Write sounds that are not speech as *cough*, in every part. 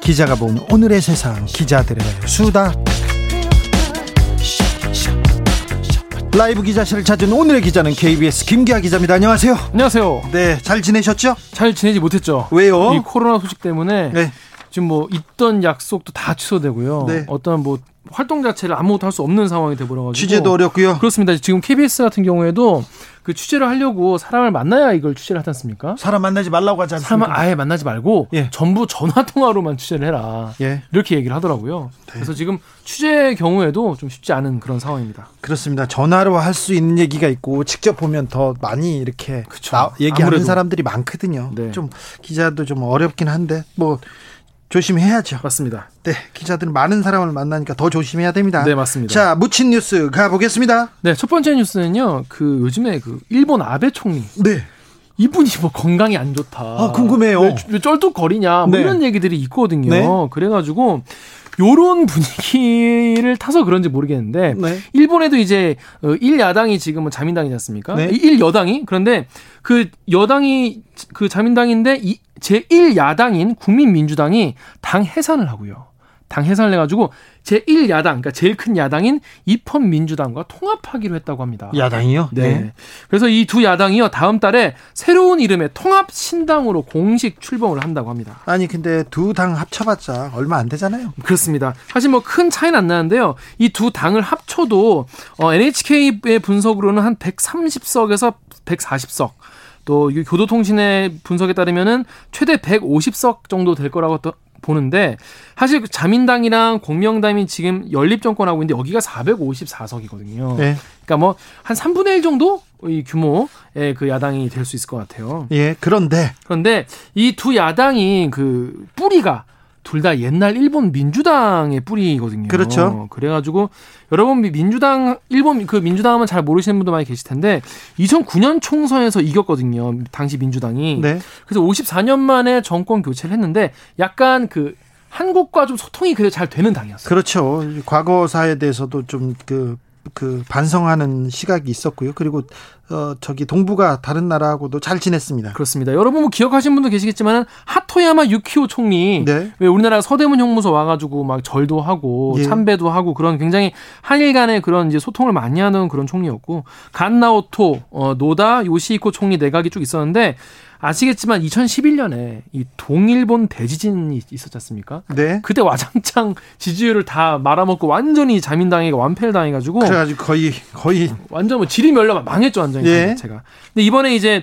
기자가 본 오늘의 세상, 기자들의 수다. 라이브 기자실을 찾은 오늘의 기자는 KBS 김기아 기자입니다. 안녕하세요. 안녕하세요. 네, 잘 지내셨죠? 잘 지내지 못했죠. 왜요? 이 코로나 소식 때문에 네. 지금 뭐 있던 약속도 다 취소되고요. 네. 어떤 뭐 활동 자체를 아무것도 할 수 없는 상황이 돼버려가지고 취재도 어렵고요. 그렇습니다. 지금 KBS 같은 경우에도 그 취재를 하려고 사람을 만나야 이걸 취재를 하지 않습니까? 사람 만나지 말라고 하지 않습니까? 아예 만나지 말고 예. 전부 전화 통화로만 취재를 해라. 예, 이렇게 얘기를 하더라고요. 네. 그래서 지금 취재 경우에도 좀 쉽지 않은 그런 상황입니다. 그렇습니다. 전화로 할 수 있는 얘기가 있고 직접 보면 더 많이 이렇게. 나- 얘기하는 아무래도. 사람들이 많거든요. 네. 좀 기자도 좀 어렵긴 한데 뭐 조심해야죠. 맞습니다. 네, 기자들은 많은 사람을 만나니까 더 조심해야 됩니다. 네, 맞습니다. 자, 묻힌 뉴스 가보겠습니다. 네, 첫 번째 뉴스는요. 그 요즘에 그 일본 아베 총리 네. 이분이 뭐 건강이 안 좋다. 아, 궁금해요. 왜, 왜 쩔뚝거리냐. 뭐 네. 이런 얘기들이 있거든요. 네. 그래가지고 요런 분위기를 타서 그런지 모르겠는데 네. 일본에도 이제 어, 1야당이 지금은 자민당이지 않습니까? 네. 1여당이 그런데 그 여당이 그 자민당인데 이 제1야당인 국민민주당이 당 해산을 하고요. 당 해산을 해가지고 제1야당, 그러니까 제일 큰 야당인 입헌민주당과 통합하기로 했다고 합니다. 야당이요? 네. 그래서 이 두 야당이요 다음 달에 새로운 이름의 통합신당으로 공식 출범을 한다고 합니다. 아니 근데 두 당 합쳐봤자 얼마 안 되잖아요. 그렇습니다. 사실 뭐 큰 차이는 안 나는데요. 이 두 당을 합쳐도 어, NHK의 분석으로는 한 130석에서 140석. 또이 교도통신의 분석에 따르면은 최대 150석 정도 될 거라고 또 보는데 사실 그 자민당이랑 공명당이 지금 연립 정권하고 있는데 여기가 454석이거든요. 네. 그러니까 뭐 한 3분의 1 정도 이 규모의 그 야당이 될 수 있을 것 같아요. 예. 그런데 그런데 이 두 야당이 그 뿌리가 둘 다 옛날 일본 민주당의 뿌리거든요. 그렇죠. 그래가지고 여러분 민주당 일본 그 민주당 하면 잘 모르시는 분도 많이 계실 텐데 2009년 총선에서 이겼거든요. 당시 민주당이. 네. 그래서 54년 만에 정권 교체를 했는데 약간 그 한국과 좀 소통이 그래도 잘 되는 당이었어요. 그렇죠. 과거사에 대해서도 좀그 그 반성하는 시각이 있었고요. 그리고 어 저기 동북아 다른 나라하고도 잘 지냈습니다. 그렇습니다. 여러분 뭐 기억하시는 분도 계시겠지만 하토야마 유키오 총리 네. 왜 우리나라 서대문 형무소 와가지고 막 절도 하고 예. 참배도 하고 그런 굉장히 한일 간의 그런 이제 소통을 많이 하는 그런 총리였고 간나오토 어, 노다 요시히코 총리 내각이 쭉 있었는데 아시겠지만 2011년에 이 동일본 대지진이 있었지 않습니까? 네. 그때 와장창 지지율을 다 말아먹고 완전히 자민당에게 완패를 당해가지고 그래가지고 거의 거의 완전 뭐 질이 멸려 망했죠 완전 히 예. 당 자체가. 근데 이번에 이제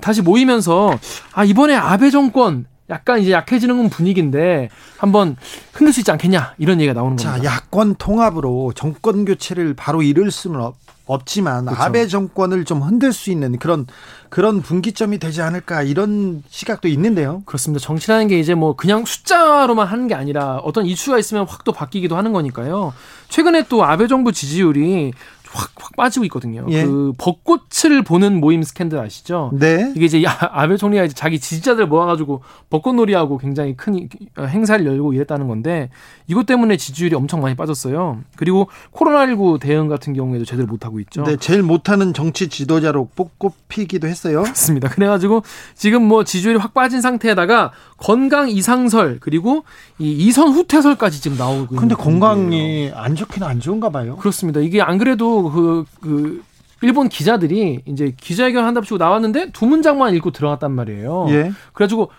다시 모이면서 아 이번에 아베 정권 약간 이제 약해지는 건 분위기인데 한번 흔들 수 있지 않겠냐 이런 얘기가 나오는 자 겁니다. 야권 통합으로 정권 교체를 바로 이룰 수는 없, 없지만 그렇죠. 아베 정권을 좀 흔들 수 있는 그런 그런 분기점이 되지 않을까 이런 시각도 있는데요. 그렇습니다. 정치라는 게 이제 뭐 그냥 숫자로만 하는 게 아니라 어떤 이슈가 있으면 확 또 바뀌기도 하는 거니까요. 최근에 또 아베 정부 지지율이 확, 확 빠지고 있거든요. 예. 그 벚꽃을 보는 모임 스캔들 아시죠? 네. 이게 이제 야- 아베 총리가 이제 자기 지지자들 모아가지고 벚꽃놀이하고 굉장히 큰 이- 행사를 열고 이랬다는 건데 이것 때문에 지지율이 엄청 많이 빠졌어요. 그리고 코로나19 대응 같은 경우에도 제대로 못하고 있죠. 네, 제일 못하는 정치 지도자로 뽑히기도 했어요. 그렇습니다. 그래가지고 지금 뭐 지지율이 확 빠진 상태에다가 건강 이상설 그리고 이 이선 후퇴설까지 지금 나오고 있는 근데. 건강이 안 좋긴 안 좋은가 봐요. 그렇습니다. 이게 안 그래도 그, 그, 일본 기자들이 이제 기자회견 한답시고 나왔는데 두 문장만 읽고 들어갔단 말이에요. 예. 그래가지고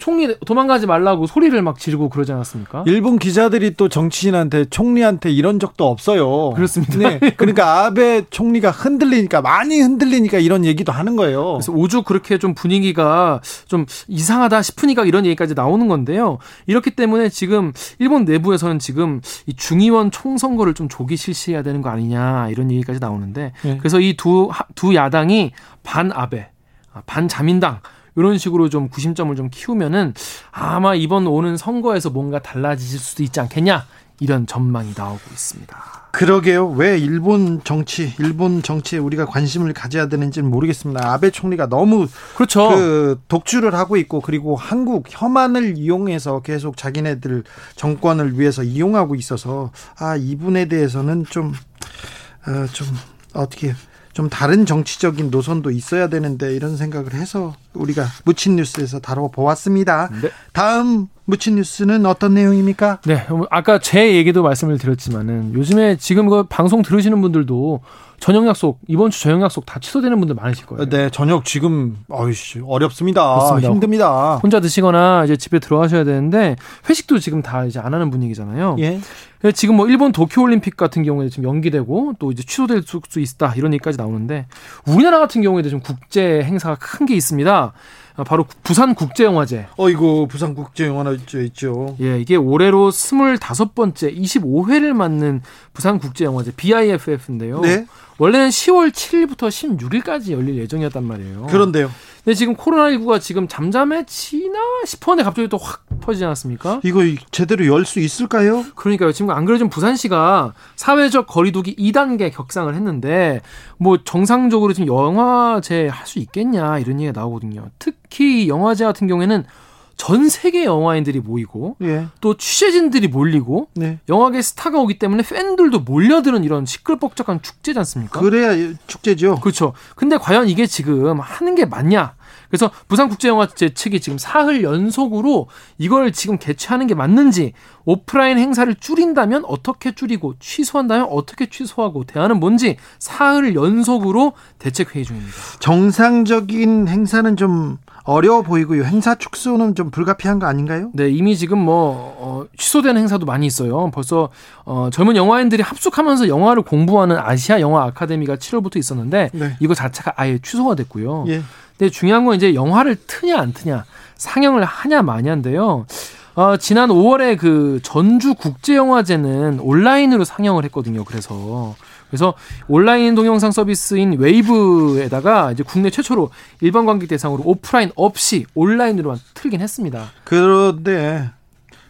총리 도망가지 말라고 소리를 막 지르고 그러지 않았습니까? 일본 기자들이 또 정치인한테 총리한테 이런 적도 없어요. 그렇습니다. 네. *laughs* 그러니까 아베 총리가 흔들리니까 많이 흔들리니까 이런 얘기도 하는 거예요. 그래서 오죽 그렇게 좀 분위기가 좀 이상하다 싶으니까 이런 얘기까지 나오는 건데요. 이렇기 때문에 지금 일본 내부에서는 지금 이 중의원 총선거를 좀 조기 실시해야 되는 거 아니냐 이런 얘기까지 나오는데 네. 그래서 이 두두 야당이 반 아베, 반 자민당 이런 식으로 좀 구심점을 좀 키우면은 아마 이번 오는 선거에서 뭔가 달라질 수도 있지 않겠냐 이런 전망이 나오고 있습니다. 그러게요. 왜 일본 정치, 일본 정치에 우리가 관심을 가져야 되는지는 모르겠습니다. 아베 총리가 너무 그렇죠. 그 독주를 하고 있고 그리고 한국 혐한을 이용해서 계속 자기네들 정권을 위해서 이용하고 있어서 아 이분에 대해서는 좀좀 어, 좀 어떻게 좀 다른 정치적인 노선도 있어야 되는데 이런 생각을 해서 우리가 묻힌 뉴스에서 다뤄보았습니다. 네. 다음 묻힌 뉴스는 어떤 내용입니까? 네, 아까 제 얘기도 말씀을 드렸지만은 요즘에 지금 그 방송 들으시는 분들도 저녁 약속 이번 주 저녁 약속 다 취소되는 분들 많으실 거예요. 네, 저녁 지금 어이씨 어렵습니다. 그렇습니다. 힘듭니다. 혼자 드시거나 이제 집에 들어가셔야 되는데 회식도 지금 다 이제 안 하는 분위기잖아요. 예. 지금 뭐 일본 도쿄 올림픽 같은 경우에 지금 연기되고 또 이제 취소될 수 있다 이런 얘기까지 나오는데 우리나라 같은 경우에도 좀 국제 행사가 큰 게 있습니다. 아, 바로 부산 국제영화제. 어이고 부산 국제영화제 있죠. 예, 이게 올해로 25번째 25회를 맞는 부산 국제영화제 BIFF인데요. 네. 원래는 10월 7일부터 16일까지 열릴 예정이었단 말이에요. 그런데요. 근데 지금 코로나19가 지금 잠잠해지나 싶었는데 갑자기 또 확 퍼지지 않았습니까? 이거 제대로 열 수 있을까요? 그러니까요. 지금 안 그래도 부산시가 사회적 거리두기 2단계 격상을 했는데 뭐 정상적으로 지금 영화제 할 수 있겠냐 이런 얘기가 나오거든요. 특 히 영화제 같은 경우에는 전 세계 영화인들이 모이고 예. 또 취재진들이 몰리고 네. 영화계 스타가 오기 때문에 팬들도 몰려드는 이런 시끌벅적한 축제지 않습니까? 그래야 축제죠. 그렇죠. 근데 과연 이게 지금 하는 게 맞냐? 그래서 부산국제영화제 측이 지금 사흘 연속으로 이걸 지금 개최하는 게 맞는지 오프라인 행사를 줄인다면 어떻게 줄이고 취소한다면 어떻게 취소하고 대안은 뭔지 사흘 연속으로 대책 회의 중입니다. 정상적인 행사는 좀 어려워 보이고요. 행사 축소는 좀 불가피한 거 아닌가요? 네, 이미 지금 뭐 어, 취소된 행사도 많이 있어요. 벌써 어, 젊은 영화인들이 합숙하면서 영화를 공부하는 아시아 영화 아카데미가 7월부터 있었는데 네. 이거 자체가 아예 취소가 됐고요. 예. 근데 중요한 건 이제 영화를 트냐 안 트냐, 상영을 하냐 마냐인데요. 어, 지난 5월에 그 전주 국제영화제는 온라인으로 상영을 했거든요. 그래서 그래서 온라인 동영상 서비스인 웨이브에다가 이제 국내 최초로 일반 관객 대상으로 오프라인 없이 온라인으로만 틀긴 했습니다. 그런데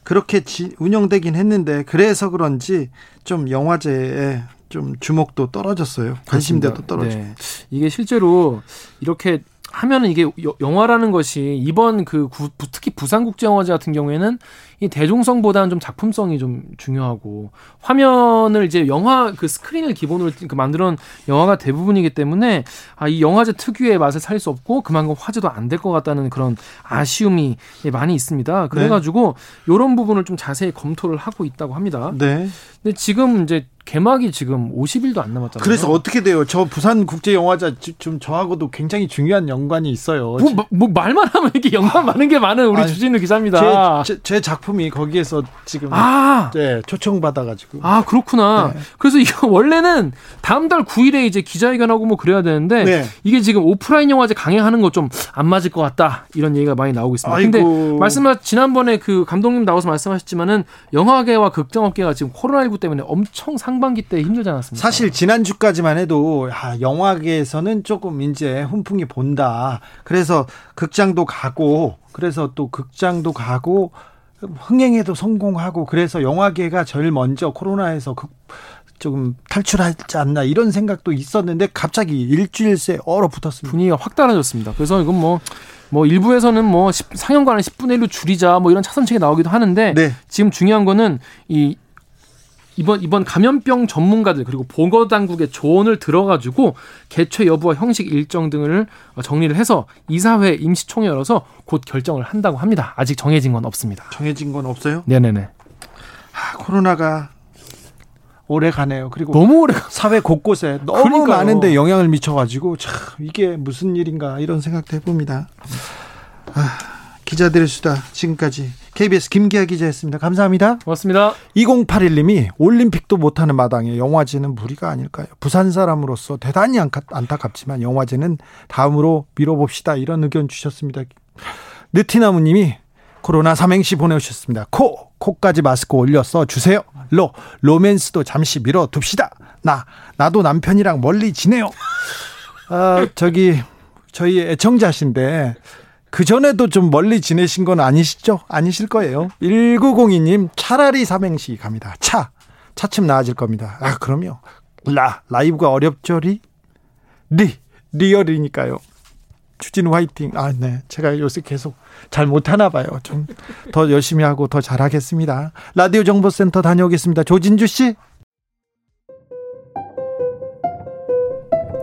그렇게 운영되긴 했는데 그래서 그런지 좀 영화제에 좀 주목도 떨어졌어요. 관심도도 떨어지고. 네. 이게 실제로 이렇게 하면은 이게 영화라는 것이 이번 그 구, 특히 부산국제영화제 같은 경우에는 이 대중성보다는 좀 작품성이 좀 중요하고 화면을 이제 영화 그 스크린을 기본으로 그 만들어 영화가 대부분이기 때문에 아, 이 영화제 특유의 맛을 살 수 없고 그만큼 화제도 안 될 것 같다는 그런 아쉬움이 많이 있습니다. 그래가지고 네. 이런 부분을 좀 자세히 검토를 하고 있다고 합니다. 네. 근데 지금 이제 개막이 지금 50일도 안 남았잖아요. 그래서 어떻게 돼요? 저 부산 국제 영화제 좀 저하고도 굉장히 중요한 연관이 있어요. 뭐, 뭐, 뭐 말만 하면 이렇게 연관 많은 게 많은 우리 주진우 기자입니다. 제, 제, 제, 작품이 거기에서 지금 아, 네, 초청 받아가지고. 아 그렇구나. 네. 그래서 이거 *laughs* 원래는 다음 달 9일에 이제 기자회견하고 뭐 그래야 되는데 네. 이게 지금 오프라인 영화제 강행하는 거 좀 안 맞을 것 같다 이런 얘기가 많이 나오고 있습니다. 아이고. 근데 말씀하 지난번에 그 감독님 나와서 말씀하셨지만은 영화계와 극장업계가 지금 코로나19 때문에 엄청 상 상반기 때 힘들지 않았습니까? 사실 지난주까지만 해도 아, 영화계에서는 조금 이제 훈풍이 본다. 그래서 극장도 가고 그래서 또 극장도 가고 흥행에도 성공하고 그래서 영화계가 제일 먼저 코로나에서 극, 조금 탈출하지 않나 이런 생각도 있었는데 갑자기 일주일 새 얼어붙었습니다. 분위기가 확 달라졌습니다. 그래서 이건 뭐, 뭐 일부에서는 뭐 상영관을 10분의 1로 줄이자 뭐 이런 차선책이 나오기도 하는데 네. 지금 중요한 거는 이 이번 이번 감염병 전문가들 그리고 보건 당국의 조언을 들어가지고 개최 여부와 형식 일정 등을 정리를 해서 이사회 임시총회 열어서 곧 결정을 한다고 합니다. 아직 정해진 건 없습니다. 정해진 건 없어요? 네네네. 아, 코로나가 오래 가네요. 그리고 너무 오래 사회 곳곳에 너무 그러니까요. 많은데 영향을 미쳐가지고 참 이게 무슨 일인가 이런 생각도 해봅니다. 아, 기자들의 수다 지금까지 KBS 김기아 기자였습니다. 감사합니다. 고맙습니다. 2081님이 올림픽도 못하는 마당에 영화제는 무리가 아닐까요? 부산 사람으로서 대단히 안타깝지만 영화제는 다음으로 미뤄봅시다. 이런 의견 주셨습니다. 느티나무님이 코로나 삼행시 보내주셨습니다. 코, 코까지 마스크 올려서 주세요. 로, 로맨스도 잠시 미뤄둡시다. 나, 나도 남편이랑 멀리 지내요. 아, 저기, 저희 애청자신데, 그 전에도 좀 멀리 지내신 건 아니시죠? 아니실 거예요. 1902님, 차라리 삼행시 갑니다. 차. 차츰 나아질 겁니다. 아, 그럼요. 라, 라이브가 어렵죠, 리? 리, 리얼이니까요. 주진우 화이팅. 아, 네. 제가 요새 계속 잘 못하나 봐요. 좀 더 열심히 하고 더 잘하겠습니다. 라디오 정보센터 다녀오겠습니다. 조진주 씨.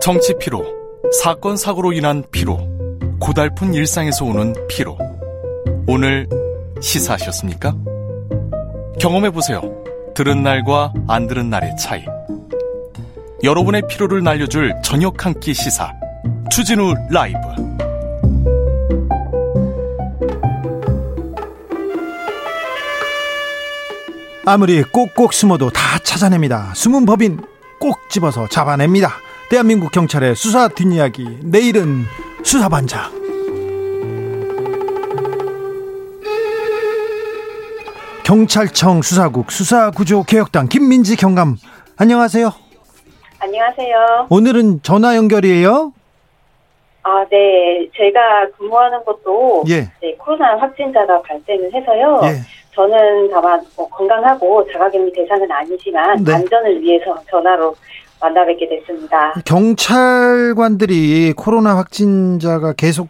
정치 피로, 사건 사고로 인한 피로, 고달픈 일상에서 오는 피로. 오늘 시사하셨습니까? 경험해 보세요. 들은 날과 안 들은 날의 차이. 여러분의 피로를 날려줄 저녁 한 끼 시사. 추진우 라이브. 아무리 꼭꼭 숨어도 다 찾아냅니다. 숨은 법인 꼭 집어서 잡아냅니다. 대한민국 경찰의 수사 뒷이야기. 내일은 수사반장. 경찰청 수사국 수사구조 개혁단 김민지 경감 안녕하세요. 안녕하세요. 오늘은 전화 연결이에요. 아, 네. 제가 근무하는 곳도 예. 네, 코로나 확진자가 발생을 해서요. 예. 저는 다만 뭐 건강하고 자가격리 대상은 아니지만 네. 안전을 위해서 전화로 만나 뵙게 됐습니다. 경찰관들이 코로나 확진자가 계속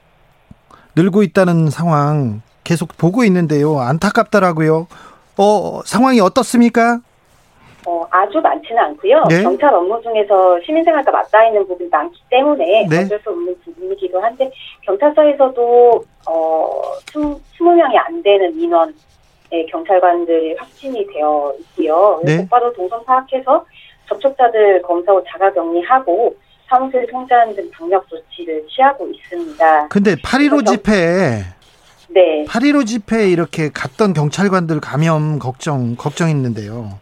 늘고 있다는 상황 계속 보고 있는데요. 안타깝더라고요. 어, 상황이 어떻습니까? 어, 아주 많지는 않고요. 네. 경찰 업무 중에서 시민생활과 맞닿아 있는 부분이 많기 때문에 네. 어쩔 수 없는 부분이기도 한데 경찰서에서도 어, 20명이 안 되는 인원의 경찰관들이 확진이 되어 있고요. 네. 곧바로 동선 파악해서 접촉자들 검사 후 자가 격리하고 사무실 통제하는 등 방역 조치를 취하고 있습니다. 근데 8.15 그래서- 집회, 네. 8.15 집회 이렇게 갔던 경찰관들 감염 걱정, 걱정했는데요.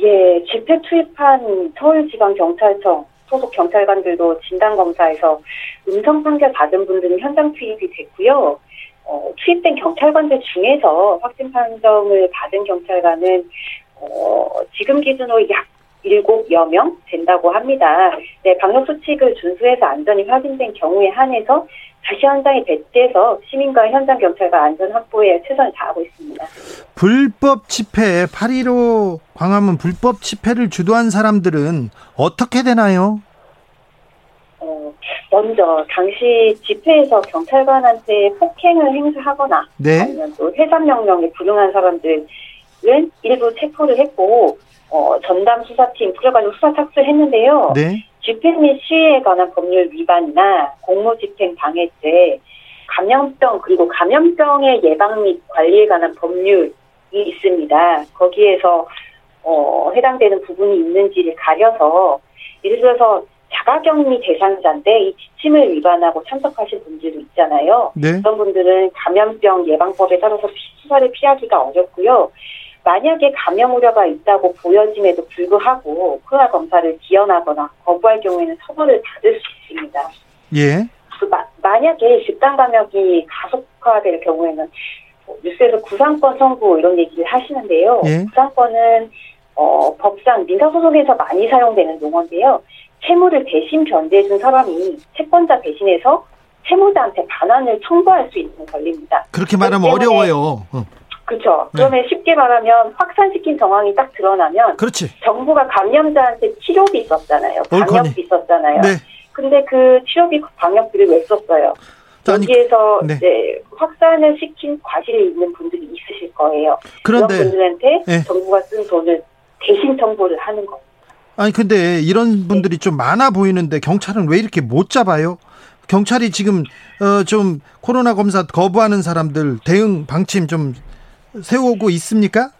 예, 집회 투입한 서울지방경찰청 소속 경찰관들도 진단검사에서 음성 판결 받은 분들은 현장 투입이 됐고요. 어, 투입된 경찰관들 중에서 확진 판정을 받은 경찰관은 어, 지금 기준으로 약 7여 명 된다고 합니다. 네, 방역 수칙을 준수해서 안전이 확인된 경우에 한해서 다시 현장에 배치해서 시민과 현장 경찰관 안전 확보에 최선을 다하고 있습니다. 불법 집회, 8.15 광화문 불법 집회를 주도한 사람들은 어떻게 되나요? 어, 먼저 당시 집회에서 경찰관한테 폭행을 행사하거나 네. 아니면 또 해산 명령에 불응한 사람들은 일부 체포를 했고 어, 전담 수사팀 풀어가지고 수사 착수했는데요. 네. 집회 및 시위에 관한 법률 위반이나 공무집행 방해죄, 감염병 그리고 감염병의 예방 및 관리에 관한 법률이 있습니다. 거기에서 어, 해당되는 부분이 있는지를 가려서 예를 들어서 자가격리 대상자인데 이 지침을 위반하고 참석하신 분들도 있잖아요. 네. 그런 분들은 감염병 예방법에 따라서 피- 수사를 피하기가 어렵고요. 만약에 감염 우려가 있다고 보여짐에도 불구하고 코로나 검사를 기연하거나 거부할 경우에는 처벌을 받을 수 있습니다. 예. 그 마- 만약에 집단 감염이 가속화될 경우에는 뭐 뉴스에서 구상권 청구 이런 얘기를 하시는데요. 예. 구상권은 어, 법상 민사 소송에서 많이 사용되는 용어인데요. 채무를 대신 변제해준 사람이 채권자 대신해서 채무자한테 반환을 청구할 수 있는 권리입니다. 그렇게 말하면 어려워요. 어, 그렇죠. 네. 그러면 쉽게 말하면 확산시킨 정황이 딱 드러나면 그렇지. 정부가 감염자한테 치료비. 옳거니. 방역비 썼잖아요. 네. 근데 그 치료비 방역비를 왜 썼어요? 여기에서 네. 이제 확산을 시킨 과실이 있는 분들이 있으실 거예요. 그런 그런데 분들한테 네. 정부가 쓴 돈을 대신 청구를 하는 거. 아니 근데 이런 분들이 좀 많아 보이는데 경찰은 왜 이렇게 못 잡아요? 경찰이 지금 어 좀 코로나 검사 거부하는 사람들 대응 방침 좀 세우고 있습니까?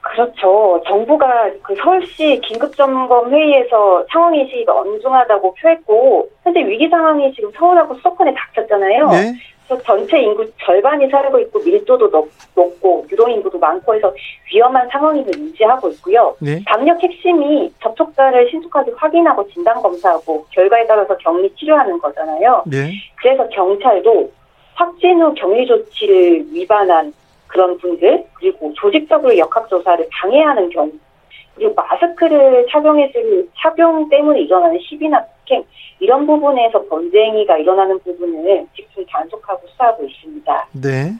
그렇죠. 정부가 그 서울시 긴급점검 회의에서 상황 인식이 엄중하다고 표했고 현재 위기 상황이 지금 서울하고 수도권에 닥쳤잖아요. 네. 그래서 전체 인구 절반이 살고 있고 밀도도 높, 높고 유동 인구도 많고 해서 위험한 상황임을 인지하고 있고요. 네. 방역 핵심이 접촉자를 신속하게 확인하고 진단 검사하고 결과에 따라서 격리 치료하는 거잖아요. 네. 그래서 경찰도 확진 후 격리 조치를 위반한 그런 분들 그리고 조직적으로 역학조사를 방해하는 경우 그리고 마스크를 착용했을 착용 때문에 일어나는 시비나 폭행 이런 부분에서 범죄 행위가 일어나는 부분을 집중 단속하고 수사하고 있습니다. 네.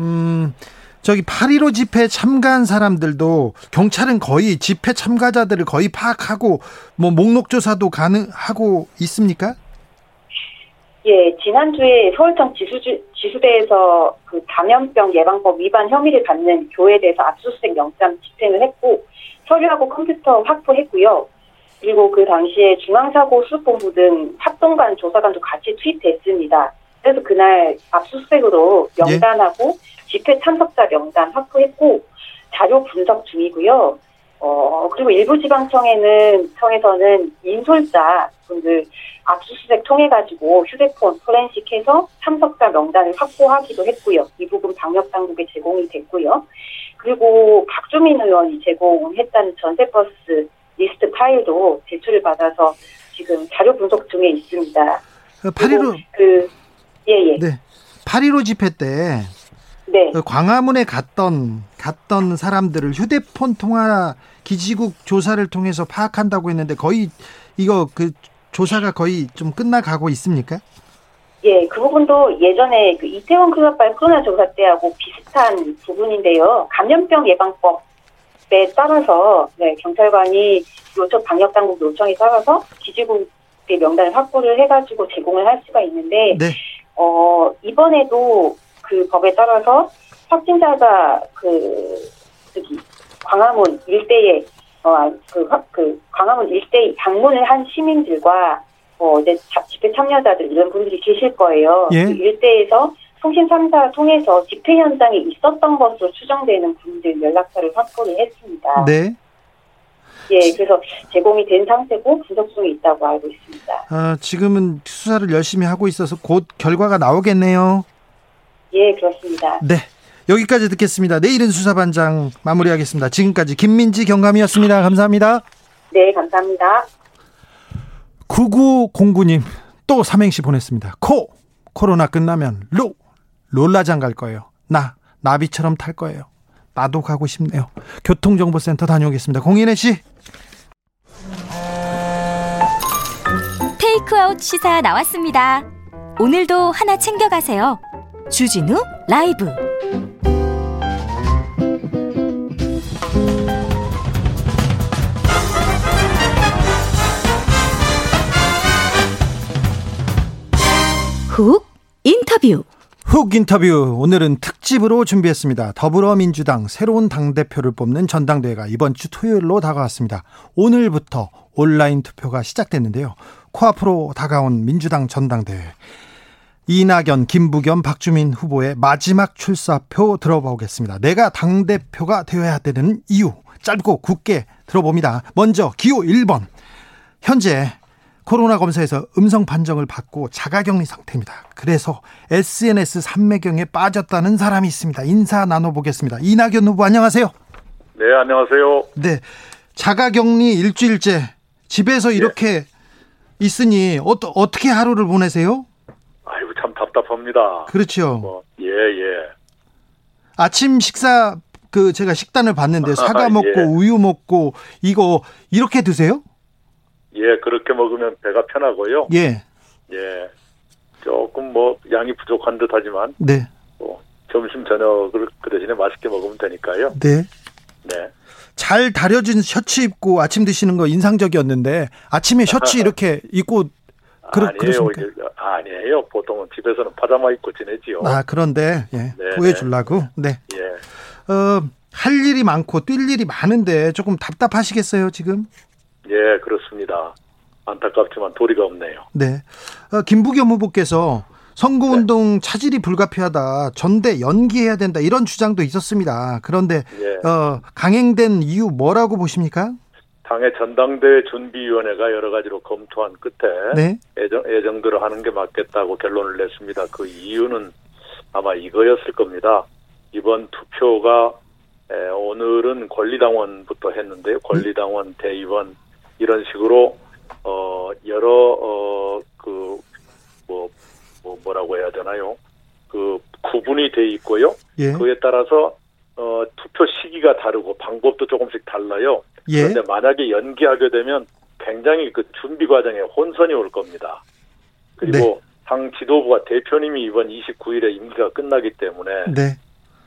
음, 저기 8.15 집회 참가한 사람들도 경찰은 거의 집회 참가자들을 거의 파악하고 뭐 목록 조사도 가능하고 있습니까? 예, 지난주에 서울청 지수주, 지수대에서 그 감염병 예방법 위반 혐의를 받는 교회에 대해서 압수수색 영장 집행을 했고 서류하고 컴퓨터 확보했고요. 그리고 그 당시에 중앙사고 수습본부 등 합동관 조사관도 같이 투입됐습니다. 그래서 그날 압수수색으로 명단하고 예. 집회 참석자 명단 확보했고 자료 분석 중이고요. 어, 그리고 일부 지방청에는, 청에서는 인솔자 분들 압수수색 통해가지고 휴대폰 포렌식해서 참석자 명단을 확보하기도 했고요. 이 부분 방역당국에 제공이 됐고요. 그리고 박주민 의원이 제공했다는 전세버스 리스트 파일도 제출을 받아서 지금 자료 분석 중에 있습니다. 8.15 그, 예, 예. 네. 8.15 집회 때 네. 그 광화문에 갔던 갔던 사람들을 휴대폰 통화 기지국 조사를 통해서 파악한다고 했는데 거의 이거 그 조사가 거의 좀 끝나가고 있습니까? 예, 그 부분도 예전에 그 이태원 클럽발 코로나 조사 때하고 비슷한 부분인데요. 감염병 예방법에 따라서 네, 경찰관이 요청 방역 당국 요청에 따라서 기지국의 명단을 확보를 해가지고 제공을 할 수가 있는데 네. 어 이번에도 그 법에 따라서 확진자가 그 저기 광화문 일대에 어그 그 광화문 일대 방문을 한 시민들과 뭐 이제 집회 참여자들 이런 분들이 계실 거예요. 예. 그 일대에서 통신 3사 통해서 집회 현장에 있었던 것으로 추정되는 분들 연락처를 확보를 했습니다. 네. 예, 그래서 제공이 된 상태고 분석 중에 있다고 알고 있습니다. 아, 지금은 수사를 열심히 하고 있어서 곧 결과가 나오겠네요. 예, 그렇습니다. 네. 여기까지 듣겠습니다. 내일은 수사반장 마무리하겠습니다. 지금까지 김민지 경감이었습니다. 감사합니다. 네, 감사합니다. 9909님 또 삼행시 보냈습니다. 코 코로나 끝나면 로 롤라장 갈 거예요. 나 나비처럼 탈 거예요. 나도 가고 싶네요. 교통정보센터 다녀오겠습니다. 공인혜 씨. 테이크아웃 시사 나왔습니다. 오늘도 하나 챙겨가세요. 주진우 라이브. 훅 인터뷰. 훅 인터뷰 오늘은 특집으로 준비했습니다. 더불어민주당 새로운 당대표를 뽑는 전당대회가 이번 주 토요일로 다가왔습니다. 오늘부터 온라인 투표가 시작됐는데요. 코앞으로 다가온 민주당 전당대회. 이낙연, 김부겸, 박주민 후보의 마지막 출사표 들어보겠습니다. 내가 당대표가 되어야 되는 이유 짧고 굳게 들어봅니다. 먼저 기호 1번. 현재 코로나 검사에서 음성 판정을 받고 자가격리 상태입니다. 그래서 SNS 삼매경에 빠졌다는 사람이 있습니다. 인사 나눠보겠습니다. 이낙연 후보 안녕하세요. 네, 안녕하세요. 네. 자가격리 일주일째 집에서 이렇게 네. 있으니 어, 어떻게 하루를 보내세요? 답답합니다. 그렇죠. 뭐, 예, 예. 아침 식사 그 제가 식단을 봤는데 사과 먹고 예. 우유 먹고 이거 이렇게 드세요? 예, 그렇게 먹으면 배가 편하고요. 예. 예. 조금 뭐 양이 부족한 듯 하지만. 네. 뭐 점심 저녁을 그 대신에 맛있게 먹으면 되니까요. 네. 네. 잘 다려진 셔츠 입고 아침 드시는 거 인상적이었는데 아침에 셔츠 *laughs* 이렇게 입고 그러, 아니에요. 그러십니까? 아니에요. 보통은 집에서는 파자마 입고 지내지요. 아 그런데 예, 네, 보여주려고. 네. 예. 어, 할 일이 많고 뛸 일이 많은데 조금 답답하시겠어요 지금? 예, 그렇습니다. 안타깝지만 도리가 없네요. 네. 어, 김부겸 후보께서 선거운동 네. 차질이 불가피하다, 전대 연기해야 된다 이런 주장도 있었습니다. 그런데 예. 어, 강행된 이유 뭐라고 보십니까? 당의 전당대 준비위원회가 여러 가지로 검토한 끝에 네. 예정, 예정대로 하는 게 맞겠다고 결론을 냈습니다. 그 이유는 아마 이거였을 겁니다. 이번 투표가 에, 오늘은 권리당원부터 했는데요. 권리당원, 대의원 이런 식으로 어 여러 어그 뭐, 뭐 뭐라고 해야 되나요? 그 구분이 돼 있고요. 예. 그에 따라서 어 투표 시기가 다르고 방법도 조금씩 달라요. 예. 그런데 만약에 연기하게 되면 굉장히 그 준비 과정에 혼선이 올 겁니다. 그리고 당 지도부가 대표님이 이번 29일에 임기가 끝나기 때문에 네.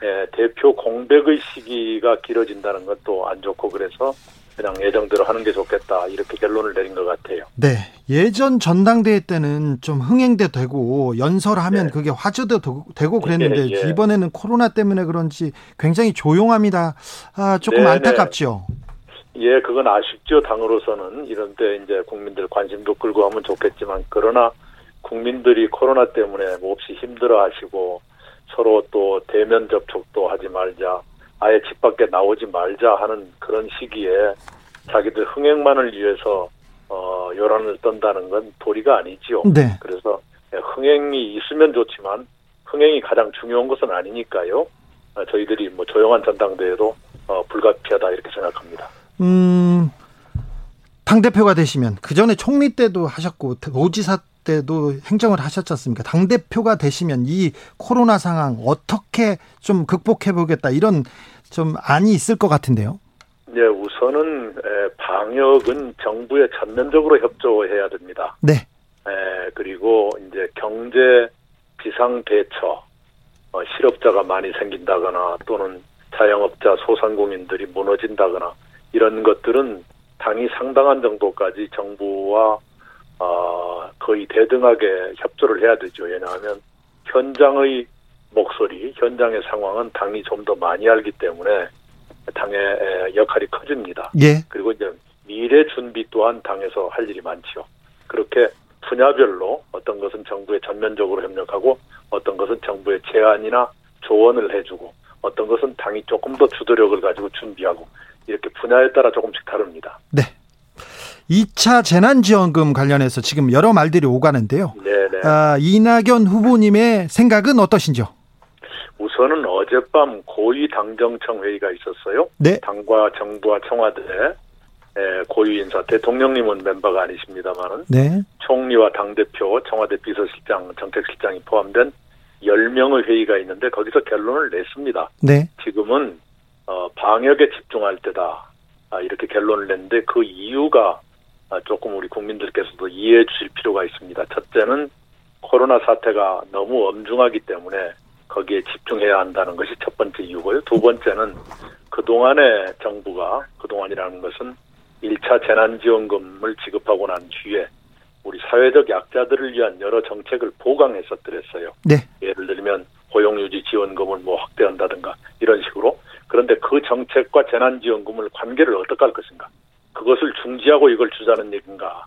예, 대표 공백의 시기가 길어진다는 것도 안 좋고 그래서 그냥 예정대로 하는 게 좋겠다 이렇게 결론을 내린 것 같아요. 네. 예전 전당대회 때는 좀 흥행도 되고 연설하면 네. 그게 화제도 되- 되고 그랬는데 예, 예. 이번에는 코로나 때문에 그런지 굉장히 조용합니다. 아, 조금 네, 안타깝죠. 예, 그건 아쉽죠. 당으로서는 이런데 이제 국민들 관심도 끌고 하면 좋겠지만 그러나 국민들이 코로나 때문에 몹시 힘들어하시고 서로 또 대면 접촉도 하지 말자, 아예 집 밖에 나오지 말자 하는 그런 시기에 자기들 흥행만을 위해서 어, 요란을 떤다는 건 도리가 아니지요. 네. 그래서 흥행이 있으면 좋지만 흥행이 가장 중요한 것은 아니니까요. 어, 저희들이 뭐 조용한 전당대회도 어, 불가피하다 이렇게 생각합니다. 음, 당대표가 되시면 그 전에 총리 때도 하셨고 도지사 때도 행정을 하셨지 않습니까? 당대표가 되시면 이 코로나 상황 어떻게 좀 극복해 보겠다 이런 좀 안이 있을 것 같은데요. 네, 우선은 에, 방역은 정부에 전면적으로 협조해야 됩니다. 네. 에, 그리고 이제 경제 비상 대처, 어, 실업자가 많이 생긴다거나 또는 자영업자 소상공인들이 무너진다거나 이런 것들은 당이 상당한 정도까지 정부와 어, 거의 대등하게 협조를 해야 되죠. 왜냐하면 현장의 목소리, 현장의 상황은 당이 좀 더 많이 알기 때문에 당의 에, 역할이 커집니다. 예. 그리고 이제 미래 준비 또한 당에서 할 일이 많죠. 그렇게 분야별로 어떤 것은 정부에 전면적으로 협력하고 어떤 것은 정부의 제안이나 조언을 해주고 어떤 것은 당이 조금 더 주도력을 가지고 준비하고 이렇게 분야에 따라 조금씩 다릅니다. 네. 2차 재난지원금 관련해서 지금 여러 말들이 오가는데요. 네네. 아, 이낙연 후보님의 생각은 어떠신지요? 우선은 어젯밤 고위 당정청 회의가 있었어요. 네. 당과 정부와 청와대 에, 고위 인사 대통령님은 멤버가 아니십니다만은 네. 총리와 당 대표, 청와대 비서실장, 정책실장이 포함된 10명의 회의가 있는데 거기서 결론을 냈습니다. 네. 지금은 어, 방역에 집중할 때다. 아, 이렇게 결론을 냈는데 그 이유가 아, 조금 우리 국민들께서도 이해해 주실 필요가 있습니다. 첫째는 코로나 사태가 너무 엄중하기 때문에 거기에 집중해야 한다는 것이 첫 번째 이유고요. 두 번째는 그동안의 정부가, 그동안이라는 것은 1차 재난지원금을 지급하고 난 뒤에 우리 사회적 약자들을 위한 여러 정책을 보강했었더랬어요. 네. 예를 들면 고용유지 지원금을 뭐 확대한다든가 이런 식으로 그런데 그 정책과 재난지원금을 관계를 어떻게 할 것인가 그것을 중지하고 이걸 주자는 얘기인가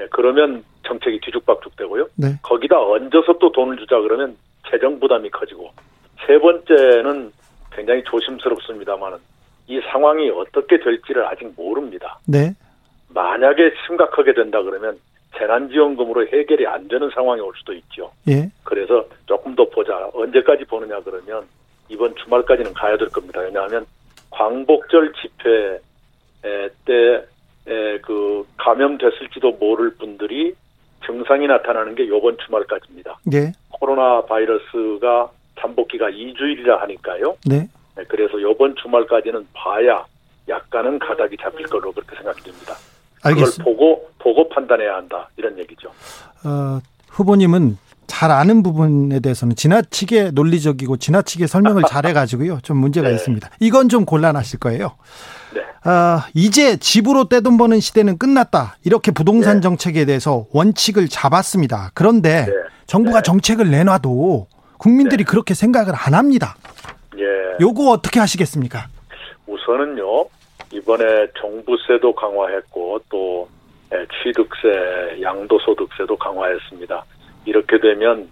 예, 그러면 정책이 뒤죽박죽 되고요 네. 거기다 얹어서 또 돈을 주자 그러면 재정 부담이 커지고 세 번째는 굉장히 조심스럽습니다만은 이 상황이 어떻게 될지를 아직 모릅니다. 네. 만약에 심각하게 된다 그러면 재난지원금으로 해결이 안 되는 상황이 올 수도 있죠. 예. 그래서 조금 더 보자. 언제까지 보느냐 그러면 이번 주말까지는 가야 될 겁니다. 왜냐하면 광복절 집회 때 그 감염됐을지도 모를 분들이 증상이 나타나는 게 이번 주말까지입니다. 네. 코로나 바이러스가 잠복기가 2주일이라 하니까요. 네. 네, 그래서 이번 주말까지는 봐야 약간은 가닥이 잡힐 걸로 그렇게 생각이 됩니다. 그걸 알겠습니다. 보고 보고 판단해야 한다 이런 얘기죠. 어, 후보님은 잘 아는 부분에 대해서는 지나치게 논리적이고 지나치게 설명을 잘해가지고요. 좀 문제가 네. 있습니다. 이건 좀 곤란하실 거예요. 네. 아, 이제 집으로 떼돈 버는 시대는 끝났다. 이렇게 부동산 네. 정책에 대해서 원칙을 잡았습니다. 그런데 네. 정부가 네. 정책을 내놔도 국민들이 네. 그렇게 생각을 안 합니다. 예. 요거 어떻게 하시겠습니까? 우선은요 이번에 종부세도 강화했고 또 에, 취득세, 양도소득세도 강화했습니다. 이렇게 되면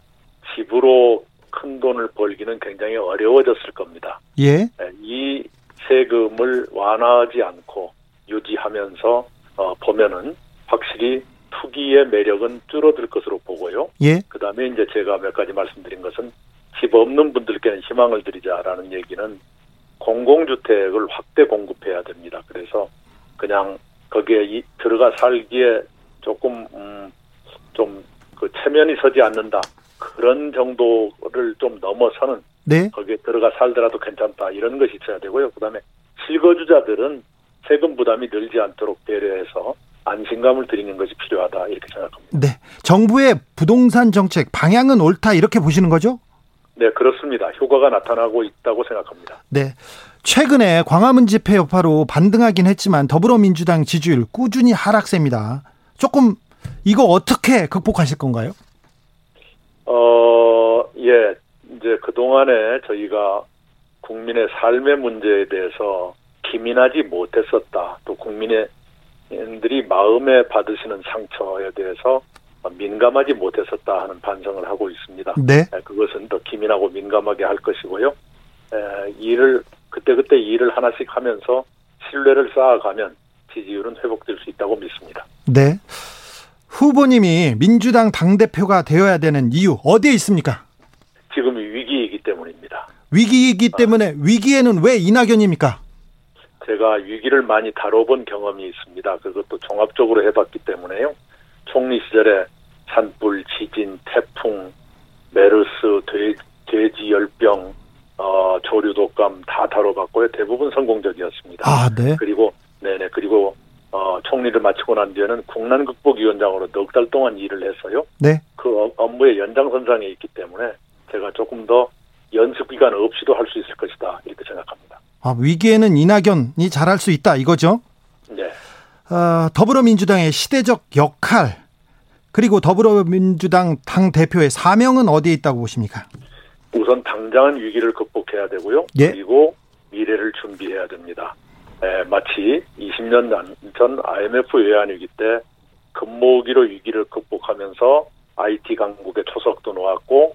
집으로 큰 돈을 벌기는 굉장히 어려워졌을 겁니다. 예. 에, 이 세금을 완화하지 않고 유지하면서 어, 보면은 확실히 투기의 매력은 줄어들 것으로 보고요. 예. 그 다음에 이제 제가 몇 가지 말씀드린 것은 집 없는 분들께는 희망을 드리자라는 얘기는 공공주택을 확대 공급해야 됩니다. 그래서 그냥 거기에 이, 들어가 살기에 조금 음, 좀 그 체면이 서지 않는다 그런 정도를 좀 넘어서는 네. 거기에 들어가 살더라도 괜찮다 이런 것이 있어야 되고요. 그다음에 실거주자들은 세금 부담이 늘지 않도록 배려해서 안심감을 드리는 것이 필요하다 이렇게 생각합니다. 네. 정부의 부동산 정책 방향은 옳다 이렇게 보시는 거죠? 네, 그렇습니다. 효과가 나타나고 있다고 생각합니다. 네. 최근에 광화문 집회 여파로 반등하긴 했지만 더불어민주당 지지율 꾸준히 하락세입니다. 조금 이거 어떻게 극복하실 건가요? 어, 예. 이제 그동안에 저희가 국민의 삶의 문제에 대해서 기민하지 못했었다. 또 국민의 들이 마음에 받으시는 상처에 대해서 민감하지 못했었다 하는 반성을 하고 있습니다. 네. 그것은 더 기민하고 민감하게 할 것이고요. 에, 일을 그때그때 일을 하나씩 하면서 신뢰를 쌓아가면 지지율은 회복될 수 있다고 믿습니다. 네. 후보님이 민주당 당대표가 되어야 되는 이유 어디에 있습니까? 지금 위기이기 때문입니다. 위기이기 때문에 위기에는 왜 이낙연입니까? 제가 위기를 많이 다뤄본 경험이 있습니다. 그것도 종합적으로 해봤기 때문에요. 총리 시절에 산불, 지진, 태풍, 메르스, 돼, 돼지 열병, 어, 조류 독감 다 다뤄봤고요. 대부분 성공적이었습니다. 아, 네. 그리고 네네 그리고 어, 총리를 마치고 난 뒤에는 국난 극복위원장으로 넉 달 동안 일을 했어요. 네. 그 업- 업무의 연장선상에 있기 때문에 제가 조금 더 연습 기간 없이도 할 수 있을 것이다 이렇게 생각합니다. 아, 위기에는 이낙연이 잘할 수 있다 이거죠. 네. 어, 더불어민주당의 시대적 역할 그리고 더불어민주당 당 대표의 사명은 어디에 있다고 보십니까? 우선 당장은 위기를 극복해야 되고요. 예. 그리고 미래를 준비해야 됩니다. 에, 마치 20년 전- 전 IMF 외환위기 때 금모기로 위기를 극복하면서 IT 강국의 초석도 놓았고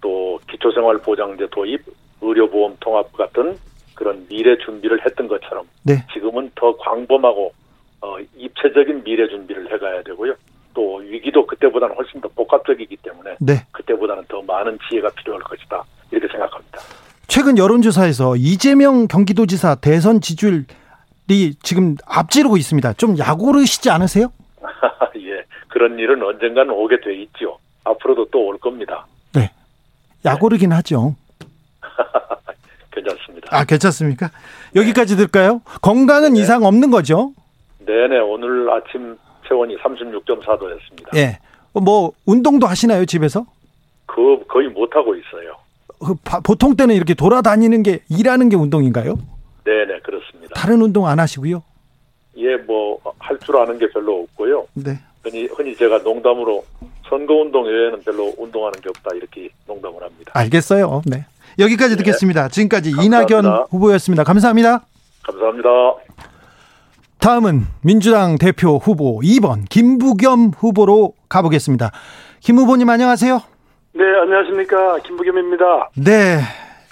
또 기초생활보장제 도입, 의료보험 통합 같은 그런 미래 준비를 했던 것처럼 네. 지금은 더 광범하고 어, 입체적인 미래 준비를 해가야 되고요. 또 위기도 그때보다는 훨씬 더 복합적이기 때문에 네. 그때보다는 더 많은 지혜가 필요할 것이다. 이렇게 생각합니다. 최근 여론조사에서 이재명 경기도지사 대선 지지율이 지금 앞지르고 있습니다. 좀 약오르시지 않으세요? *laughs* 예, 그런 일은 언젠가는 오게 돼 있죠. 앞으로도 또 올 겁니다. 네. 약오르긴 하죠. *laughs* 괜찮습니다. 아, 괜찮습니까? 여기까지 들까요? 건강은 네. 이상 없는 거죠? 네네, 오늘 아침 체온이 36.4도였습니다. 예. 뭐 운동도 하시나요, 집에서? 그 거의 못 하고 있어요. 그 바- 보통 때는 이렇게 돌아다니는 게 일하는 게 운동인가요? 네 네, 그렇습니다. 다른 운동 안 하시고요? 예, 뭐 할 줄 아는 게 별로 없고요. 네. 흔히 흔히 제가 농담으로 선거 운동 외에는 별로 운동하는 게 없다 이렇게 농담을 합니다. 알겠어요. 네. 여기까지 듣겠습니다. 지금까지 감사합니다. 이낙연 후보였습니다. 감사합니다. 감사합니다. 다음은 민주당 대표 후보 2번 김부겸 후보로 가보겠습니다. 김 후보님 안녕하세요. 네, 안녕하십니까. 김부겸입니다. 네.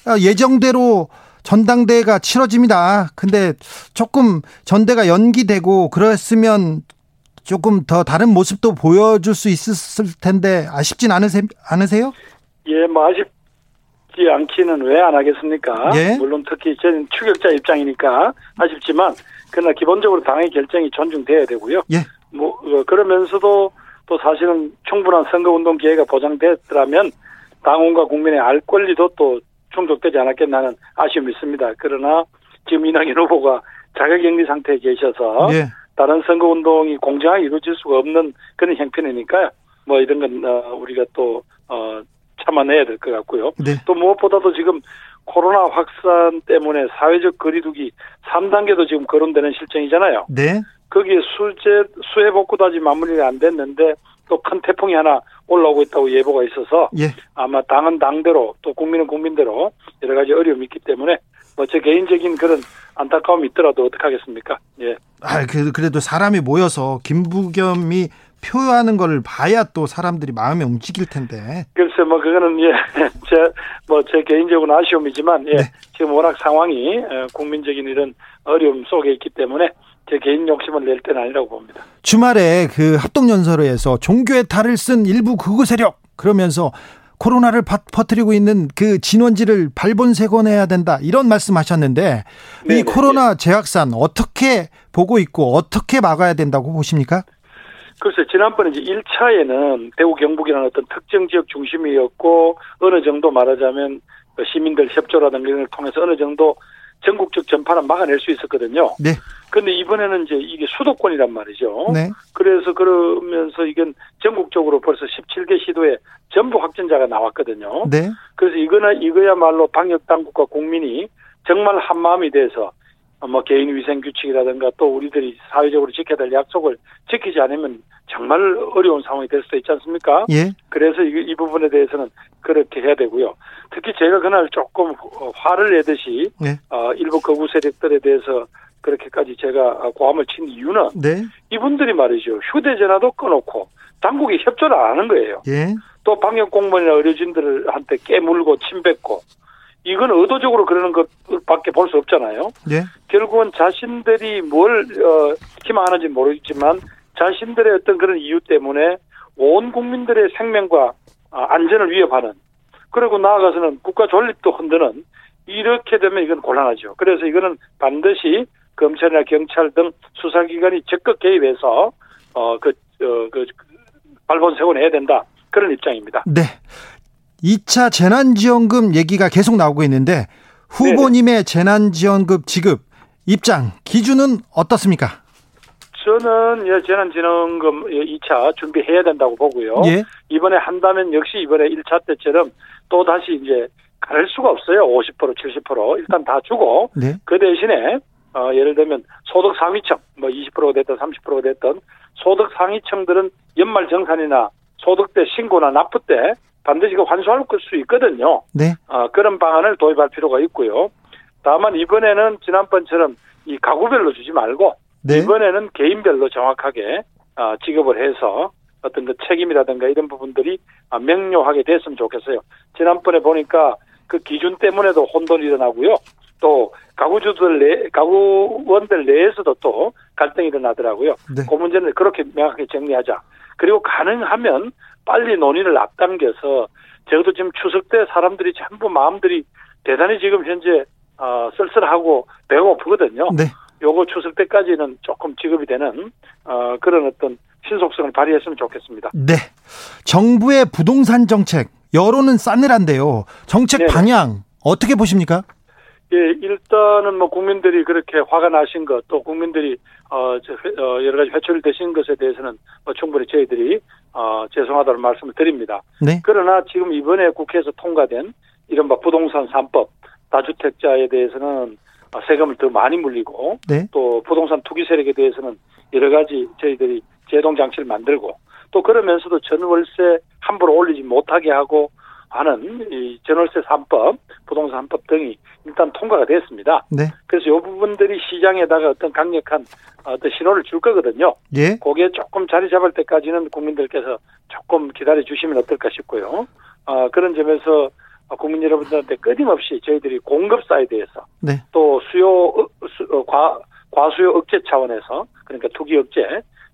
아, 예정대로 전당대회가 치러집니다. 근데 조금 전대가 연기되고 그랬으면 조금 더 다른 모습도 보여줄 수 있었을 텐데 아쉽진 않으세, 않으세요? 예, 뭐 아쉽지 않기는 왜 안 하겠습니까? 예. 물론 특히 저는 추격자 입장이니까 아쉽지만 그러나 기본적으로 당의 결정이 존중돼야 되고요. 예. 뭐 어, 그러면서도 또 사실은 충분한 선거운동 기회가 보장됐더라면 당원과 국민의 알 권리도 또 충족되지 않았겠나는 아쉬움이 있습니다. 그러나 지금 이낙연 후보가 자가격리 상태에 계셔서 예. 다른 선거운동이 공정하게 이루어질 수가 없는 그런 형편이니까요. 뭐 이런 건 어, 우리가 또 어, 참아내야 될 것 같고요. 네. 또 무엇보다도 지금 코로나 확산 때문에 사회적 거리두기 3단계도 지금 거론되는 실정이잖아요. 네. 거기에 수재 수해 복구도 아직 마무리가 안 됐는데 또 큰 태풍이 하나 올라오고 있다고 예보가 있어서 예. 아마 당은 당대로 또 국민은 국민대로 여러 가지 어려움이 있기 때문에 뭐 제 개인적인 그런 안타까움이 있더라도 어떡하겠습니까? 예. 아, 그, 그래도 사람이 모여서 김부겸이 표하는 걸 봐야 또 사람들이 마음이 움직일 텐데. 글쎄 뭐 그거는 *laughs* 예 제 뭐 제 개인적인 아쉬움이지만 예 네. 지금 워낙 상황이 어, 국민적인 이런 어려움 속에 있기 때문에 제 개인 욕심을 낼 때는 아니라고 봅니다. 주말에 그 합동연설회에서 종교의 탈을 쓴 일부 극우 세력 그러면서 코로나를 퍼- 퍼뜨리고 있는 그 진원지를 발본색원해야 된다 이런 말씀하셨는데 이 네네. 코로나 재확산 어떻게 보고 있고 어떻게 막아야 된다고 보십니까? 글쎄 지난번에 이제 1차에는 대구 경북이라는 어떤 특정 지역 중심이었고 어느 정도 말하자면 그 시민들 협조라든가 이런 걸 통해서 어느 정도 전국적 전파는 막아낼 수 있었거든요. 네. 근데 이번에는 이제 이게 수도권이란 말이죠. 네. 그래서 그러면서 이건 전국적으로 벌써 17개 시도에 전부 확진자가 나왔거든요. 네. 그래서 이거나 이거야말로 방역 당국과 국민이 정말 한 마음이 돼서 뭐 개인 위생 규칙이라든가 또 우리들이 사회적으로 지켜야 될 약속을 지키지 않으면 정말 어려운 상황이 될 수도 있지 않습니까? 예. 그래서 이, 이 부분에 대해서는 그렇게 해야 되고요. 특히 제가 그날 조금 화를 내듯이 네. 어, 일부 거부 세력들에 대해서 그렇게까지 제가 고함을 친 이유는 네. 이분들이 말이죠. 휴대전화도 꺼놓고 당국이 협조를 안 하는 거예요. 예. 또 방역 공무원이나 의료진들한테 깨물고 침뱉고 이건 의도적으로 그러는 것밖에 볼 수 없잖아요. 예. 결국은 자신들이 뭘 어, 희망하는지 모르겠지만 자신들의 어떤 그런 이유 때문에 온 국민들의 생명과 아, 안전을 위협하는 그리고 나아가서는 국가 존립도 흔드는 이렇게 되면 이건 곤란하죠. 그래서 이거는 반드시 검찰이나 경찰 등 수사기관이 적극 개입해서 어그 어, 그 발본색원 해야 된다 그런 입장입니다. 네. 2차 재난지원금 얘기가 계속 나오고 있는데 후보님의 재난지원금 지급 입장 기준은 어떻습니까? 저는 예, 재난지원금 2차 준비해야 된다고 보고요. 예. 이번에 한다면 역시 이번에 1차 때처럼 또 다시 이제 가를 수가 없어요. 50% 70% 일단 다 주고 네. 그 대신에 어, 예를 들면 소득 상위층 뭐 20%가 됐든 30%가 됐든 소득 상위층들은 연말 정산이나 소득 때 신고나 납부 때 반드시 그 환수할 수 있거든요. 네. 어, 그런 방안을 도입할 필요가 있고요. 다만 이번에는 지난번처럼 이 가구별로 주지 말고 네. 이번에는 개인별로 정확하게 어, 지급을 해서 어떤 그 책임이라든가 이런 부분들이 아, 명료하게 됐으면 좋겠어요. 지난번에 보니까 그 기준 때문에도 혼돈이 일어나고요. 또 가구주들 내 가구원들 내에서도 또 갈등이 일어나더라고요. 네. 그 문제는 그렇게 명확하게 정리하자. 그리고 가능하면 빨리 논의를 앞당겨서 적어도 지금 추석 때 사람들이 전부 마음들이 대단히 지금 현재 어, 쓸쓸하고 배고프거든요. 네. 요거 추석 때까지는 조금 지급이 되는 어, 그런 어떤 신속성을 발휘했으면 좋겠습니다. 네. 정부의 부동산 정책 여론은 싸늘한데요. 정책 네네. 방향 어떻게 보십니까? 예, 일단은 뭐 국민들이 그렇게 화가 나신 것, 또 국민들이 어, 저 회- 어, 여러 가지 회초리 되신 것에 대해서는 뭐 충분히 저희들이 어, 죄송하다는 말씀을 드립니다. 네. 그러나 지금 이번에 국회에서 통과된 이른바 부동산 3법 다주택자에 대해서는 어, 세금을 더 많이 물리고 네. 또 부동산 투기 세력에 대해서는 여러 가지 저희들이 제동 장치를 만들고 또 그러면서도 전월세 함부로 올리지 못하게 하고 하는 이 전월세 3법, 부동산 3법 등이 일단 통과가 됐습니다. 네. 그래서 이 부분들이 시장에다가 어떤 강력한 어떤 신호를 줄 거거든요. 예. 그게 조금 자리 잡을 때까지는 국민들께서 조금 기다려 주시면 어떨까 싶고요. 아, 그런 점에서 국민 여러분들한테 끊임없이 저희들이 공급 사이드에서 네. 또 수요 어, 수- 어, 과 과수요 억제 차원에서 그러니까 투기 억제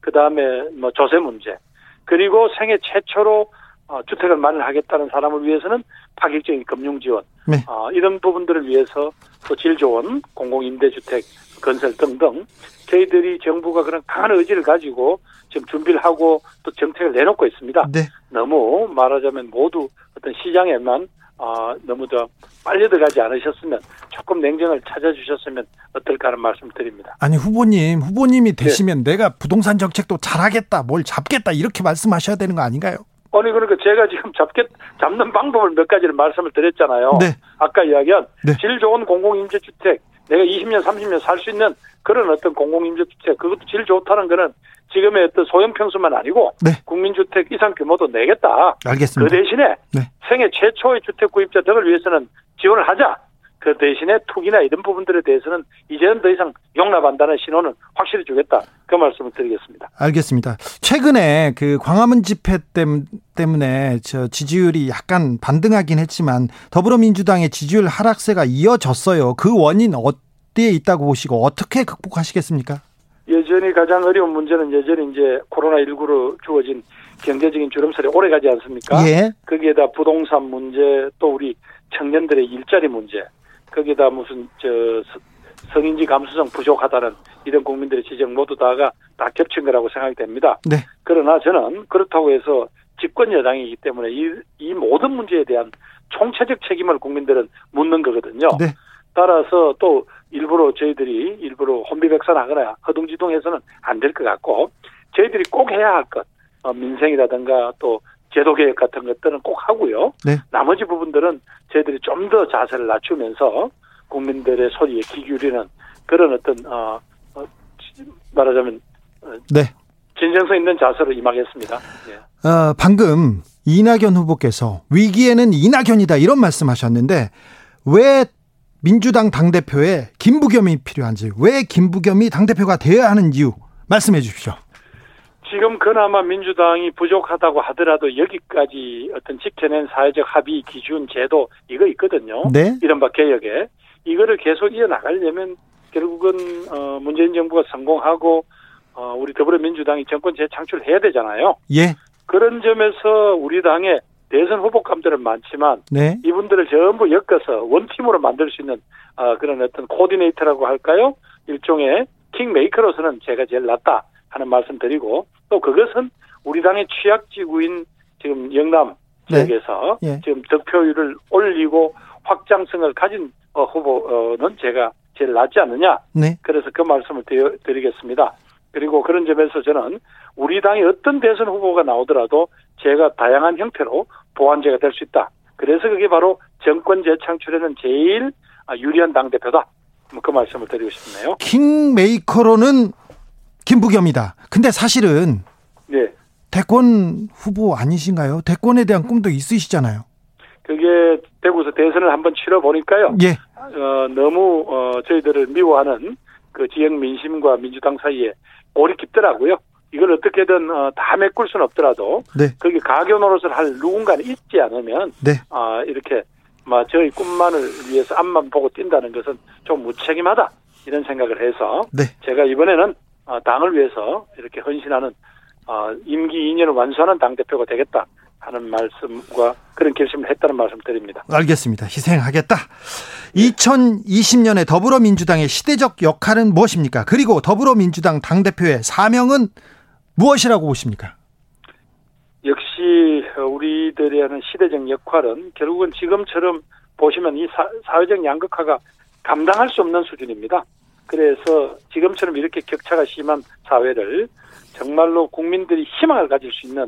그 다음에 뭐 조세 문제 그리고 생애 최초로 어, 주택을 마련하겠다는 사람을 위해서는 파격적인 금융 지원 네. 어, 이런 부분들을 위해서 또 질 좋은 공공임대주택 건설 등등 저희들이 정부가 그런 강한 의지를 가지고 지금 준비를 하고 또 정책을 내놓고 있습니다. 네. 너무 말하자면 모두 어떤 시장에만 아, 너무 더 빨려 들어가지 않으셨으면 조금 냉정을 찾아주셨으면 어떨까 하는 말씀 드립니다. 아니 후보님, 후보님이 네. 되시면 내가 부동산 정책도 잘하겠다, 뭘 잡겠다 이렇게 말씀하셔야 되는 거 아닌가요? 아니 그러니까 제가 지금 잡겠 잡는 방법을 몇 가지를 말씀을 드렸잖아요. 네. 아까 이야기한 네. 질 좋은 공공임대주택 내가 20년 30년 살 수 있는 그런 어떤 공공임대주택 그것도 질 좋다는 거는 지금의 어떤 소형 평수만 아니고 네. 국민주택 이상 규모도 내겠다. 그 알겠습니다. 대신에 네. 생애 최초의 주택 구입자 등을 위해서는 지원을 하자. 그 대신에 투기나 이런 부분들에 대해서는 이제는 더 이상 용납한다는 신호는 확실히 주겠다. 그 말씀을 드리겠습니다. 알겠습니다. 최근에 그 광화문 집회 땜- 때문에 저 지지율이 약간 반등하긴 했지만 더불어민주당의 지지율 하락세가 이어졌어요. 그 원인 어디에 있다고 보시고 어떻게 극복하시겠습니까? 여전히 가장 어려운 문제는 여전히 이제 코로나19로 주어진 경제적인 주름살이 오래 가지 않습니까? 예. 거기에다 부동산 문제, 또 우리 청년들의 일자리 문제, 거기에다 무슨 저 서- 성인지 감수성 부족하다는 이런 국민들의 지적 모두 다가 다 겹친 거라고 생각이 됩니다. 네. 그러나 저는 그렇다고 해서 집권 여당이기 때문에 이, 이 모든 문제에 대한 총체적 책임을 국민들은 묻는 거거든요. 네. 따라서 또 일부러 저희들이 일부러 혼비백산하거나 허둥지둥해서는 안 될 것 같고 저희들이 꼭 해야 할 것, 어, 민생이라든가 또 제도 개혁 같은 것들은 꼭 하고요. 네. 나머지 부분들은 저희들이 좀 더 자세를 낮추면서 국민들의 소리에 귀 기울이는 그런 어떤 어, 어 말하자면 어, 네. 진정성 있는 자세로 임하겠습니다. 예. 어, 방금 이낙연 후보께서 위기에는 이낙연이다 이런 말씀하셨는데 왜 민주당 당대표에 김부겸이 필요한지 왜 김부겸이 당대표가 되어야 하는 이유 말씀해 주십시오. 지금 그나마 민주당이 부족하다고 하더라도 여기까지 어떤 지켜낸 사회적 합의 기준 제도 이거 있거든요. 네. 이른바 개혁에 이거를 계속 이어나가려면 결국은 어 문재인 정부가 성공하고 어 우리 더불어민주당이 정권 재창출해야 되잖아요. 예. 그런 점에서 우리 당의 대선 후보감들은 많지만 네. 이분들을 전부 엮어서 one team으로 만들 수 있는 어, 그런 어떤 코디네이터라고 할까요? 일종의 킹메이커로서는 제가 제일 낫다 하는 말씀 드리고 또 그것은 우리 당의 취약 지구인 지금 영남 네. 지역에서 예. 지금 득표율을 올리고 확장성을 가진 어, 후보는 제가 제일 낫지 않느냐 네. 그래서 그 말씀을 드리겠습니다. 그리고 그런 점에서 저는 우리 당의 어떤 대선 후보가 나오더라도 제가 다양한 형태로 보완제가 될 수 있다. 그래서 그게 바로 정권 재창출에는 제일 아, 유리한 당대표다. 뭐그 말씀을 드리고 싶네요. 킹메이커로는 김부겸이다. 근데 사실은 네. 대권 후보 아니신가요? 대권에 대한 꿈도 있으시잖아요. 그게 대구에서 대선을 한번 치러 보니까요. 예. 어, 너무 어, 저희들을 미워하는 그 지역 민심과 민주당 사이에 골이 깊더라고요. 이걸 어떻게든 어, 다 메꿀 수는 없더라도 네. 거기 가교 노릇을 할 누군가는 있지 않으면 네. 아, 이렇게 막 저희 꿈만을 위해서 앞만 보고 뛴다는 것은 좀 무책임하다 이런 생각을 해서 네. 제가 이번에는 어, 당을 위해서 이렇게 헌신하는 어, 임기 2년을 완수하는 당 대표가 되겠다 하는 말씀과 그런 결심을 했다는 말씀 드립니다. 알겠습니다. 희생하겠다. 2020년에 더불어민주당의 시대적 역할은 무엇입니까? 그리고 더불어민주당 당 대표의 사명은 무엇이라고 보십니까? 역시 우리들이 하는 시대적 역할은 결국은 지금처럼 보시면 이 사, 사회적 양극화가 감당할 수 없는 수준입니다. 그래서 지금처럼 이렇게 격차가 심한 사회를 정말로 국민들이 희망을 가질 수 있는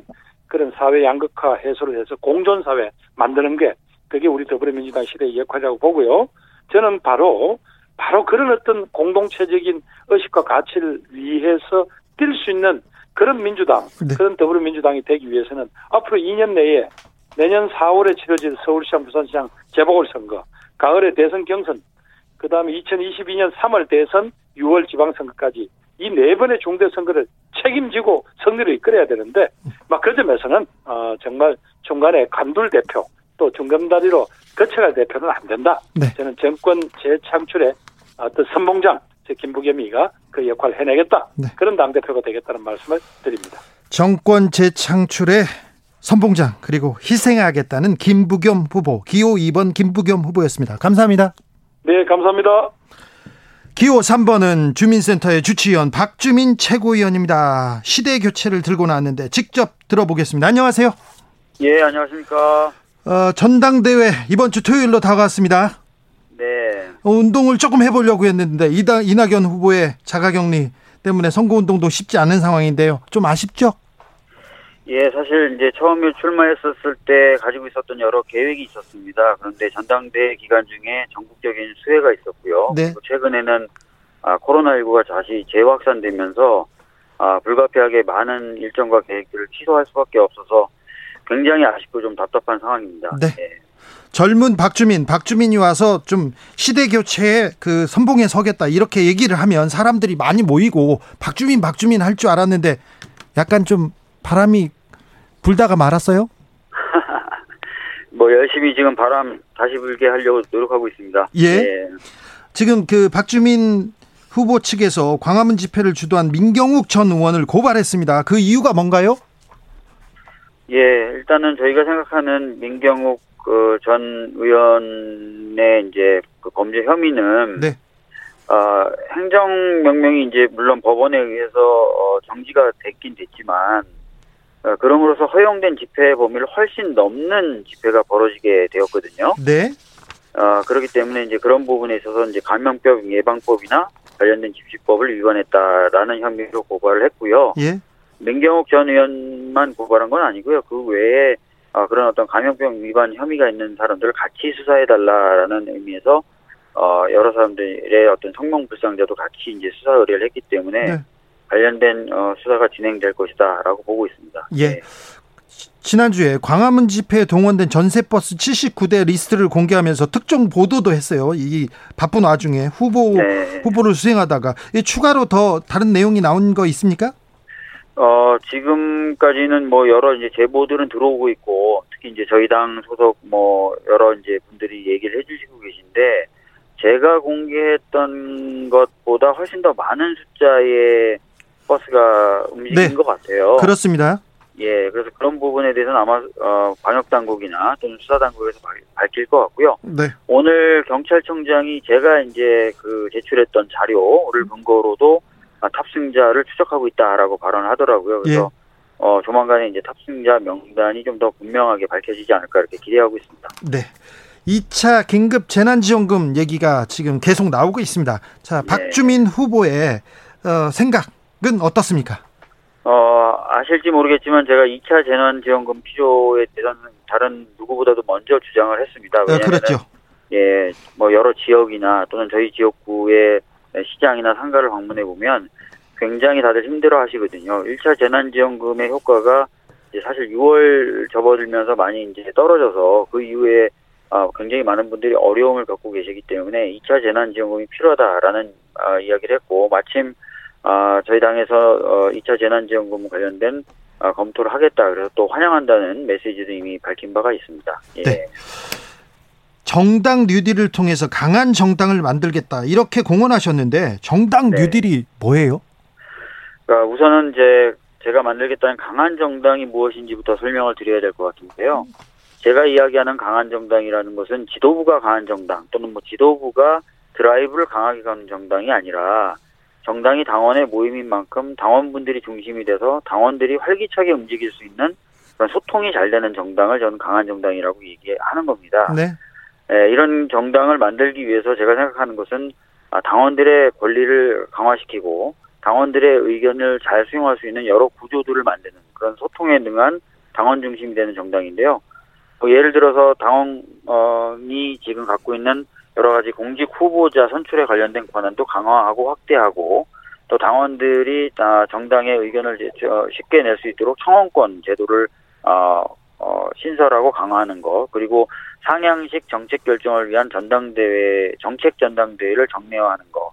그런 사회 양극화 해소를 해서 공존 사회 만드는 게 그게 우리 더불어민주당 시대의 역할이라고 보고요. 저는 바로 바로 그런 어떤 공동체적인 의식과 가치를 위해서 뛸 수 있는 그런 민주당, 네. 그런 더불어민주당이 되기 위해서는 앞으로 2년 내에 내년 4월에 치러질 서울시장, 부산시장 재보궐선거, 가을에 대선 경선, 그 다음에 2022년 3월 대선, 6월 지방선거까지 이 네 번의 중대 선거를 책임지고 승리를 이끌어야 되는데 막 그 점에서는 어, 정말 중간에 간둘 대표 또 중간다리로 거쳐갈 대표는 안 된다. 네. 저는 정권 재창출의 어떤 선봉장 제 김부겸이가 그 역할을 해내겠다. 네. 그런 당 대표가 되겠다는 말씀을 드립니다. 정권 재창출의 선봉장 그리고 희생하겠다는 김부겸 후보 기호 2번 김부겸 후보였습니다. 감사합니다. 네, 감사합니다. 기호 3번은 주민센터의 주치의원 박주민 최고위원입니다. 시대 교체를 들고 나왔는데 직접 들어보겠습니다. 안녕하세요. 예, 안녕하십니까. 어, 전당대회 이번 주 토요일로 다가왔습니다. 네. 어, 운동을 조금 해보려고 했는데 이다, 이낙연 후보의 자가격리 때문에 선거운동도 쉽지 않은 상황인데요. 좀 아쉽죠? 예, 사실 이제 처음에 출마했었을 때 가지고 있었던 여러 계획이 있었습니다. 그런데 전당대회 기간 중에 전국적인 수해가 있었고요. 네. 최근에는 아, 코로나19가 다시 재확산되면서 아, 불가피하게 많은 일정과 계획들을 취소할 수밖에 없어서 굉장히 아쉽고 좀 답답한 상황입니다. 네. 예. 젊은 박주민, 박주민이 와서 좀 시대 교체에 그 선봉에 서겠다 이렇게 얘기를 하면 사람들이 많이 모이고 박주민, 박주민 할 줄 알았는데 약간 좀 바람이 불다가 말았어요? *laughs* 뭐 열심히 지금 바람 다시 불게 하려고 노력하고 있습니다. 예. 지금 그 박주민 후보 측에서 광화문 집회를 주도한 민경욱 전 의원을 고발했습니다. 그 이유가 뭔가요? 예, 일단은 저희가 생각하는 민경욱 그 전 의원의 이제 그 범죄 혐의는 네. 어, 행정명령이 이제 물론 법원에 의해서 어, 정지가 됐긴 됐지만 어, 그럼으로써 허용된 집회 범위를 훨씬 넘는 집회가 벌어지게 되었거든요. 네. 어, 그렇기 때문에 이제 그런 부분에 있어서 이제 감염병 예방법이나 관련된 집시법을 위반했다라는 혐의로 고발을 했고요. 예. 민경욱 전 의원만 고발한 건 아니고요. 그 외에 어, 그런 어떤 감염병 위반 혐의가 있는 사람들을 같이 수사해달라라는 의미에서 어, 여러 사람들의 어떤 성명 불상자도 같이 이제 수사 의뢰를 했기 때문에 네. 관련된 어, 수사가 진행될 것이다라고 보고 있습니다. 예. 네. 지난주에 광화문 집회에 동원된 전세버스 79대 리스트를 공개하면서 특종 보도도 했어요. 이 바쁜 와중에 후보 네. 후보를 수행하다가 이 추가로 더 다른 내용이 나온 거 있습니까? 어, 지금까지는 뭐 여러 이제 제보들은 들어오고 있고, 특히 이제 저희 당 소속 뭐 여러 이제 분들이 얘기를 해주시고 계신데, 제가 공개했던 것보다 훨씬 더 많은 숫자의 버스가 움직인 네. 것 같아요. 그렇습니다. 예, 그래서 그런 부분에 대해서는 아마 어, 방역 당국이나 또는 수사 당국에서 밝- 밝힐 것 같고요. 네. 오늘 경찰청장이 제가 이제 그 제출했던 자료를 근거로도 아, 탑승자를 추적하고 있다라고 발언을 하더라고요. 그래서 어, 조만간에 이제 탑승자 명단이 좀 더 분명하게 밝혀지지 않을까 이렇게 기대하고 있습니다. 네. 2차 긴급 재난지원금 얘기가 지금 계속 나오고 있습니다. 자, 네. 박주민 후보의 어, 생각 은 어떻습니까? 어, 아실지 모르겠지만 제가 2차 재난지원금 필요에 대해서는 다른 누구보다도 먼저 주장을 했습니다. 어, 왜냐하면 그렇죠. 예, 뭐 여러 지역이나 또는 저희 지역구의 시장이나 상가를 방문해 보면 굉장히 다들 힘들어 하시거든요. 1차 재난지원금의 효과가 이제 사실 6월 접어들면서 많이 이제 떨어져서 그 이후에 아, 굉장히 많은 분들이 어려움을 겪고 계시기 때문에 2차 재난지원금이 필요하다라는 아, 이야기를 했고 마침 아, 저희 당에서 어, 2차 재난지원금 관련된 아, 검토를 하겠다 그래서 또 환영한다는 메시지도 이미 밝힌 바가 있습니다. 예. 네. 정당 뉴딜을 통해서 강한 정당을 만들겠다 이렇게 공언하셨는데 정당 네. 뉴딜이 뭐예요? 그러니까 우선은 이제 제가 만들겠다는 강한 정당이 무엇인지부터 설명을 드려야 될 것 같은데요. 제가 이야기하는 강한 정당이라는 것은 지도부가 강한 정당 또는 뭐 지도부가 드라이브를 강하게 가는 정당이 아니라 정당이 당원의 모임인 만큼 당원분들이 중심이 돼서 당원들이 활기차게 움직일 수 있는 그런 소통이 잘 되는 정당을 저는 강한 정당이라고 얘기하는 겁니다. 네. 예, 이런 정당을 만들기 위해서 제가 생각하는 것은 아, 당원들의 권리를 강화시키고 당원들의 의견을 잘 수용할 수 있는 여러 구조들을 만드는 그런 소통에 능한 당원 중심이 되는 정당인데요. 뭐 예를 들어서 당원이 지금 갖고 있는 여러 가지 공직 후보자 선출에 관련된 권한도 강화하고 확대하고 또 당원들이 아, 정당의 의견을 쉽게 낼 수 있도록 청원권 제도를 어, 어, 신설하고 강화하는 것 그리고 상향식 정책 결정을 위한 전당대회 정책 전당대회를 정례화하는 것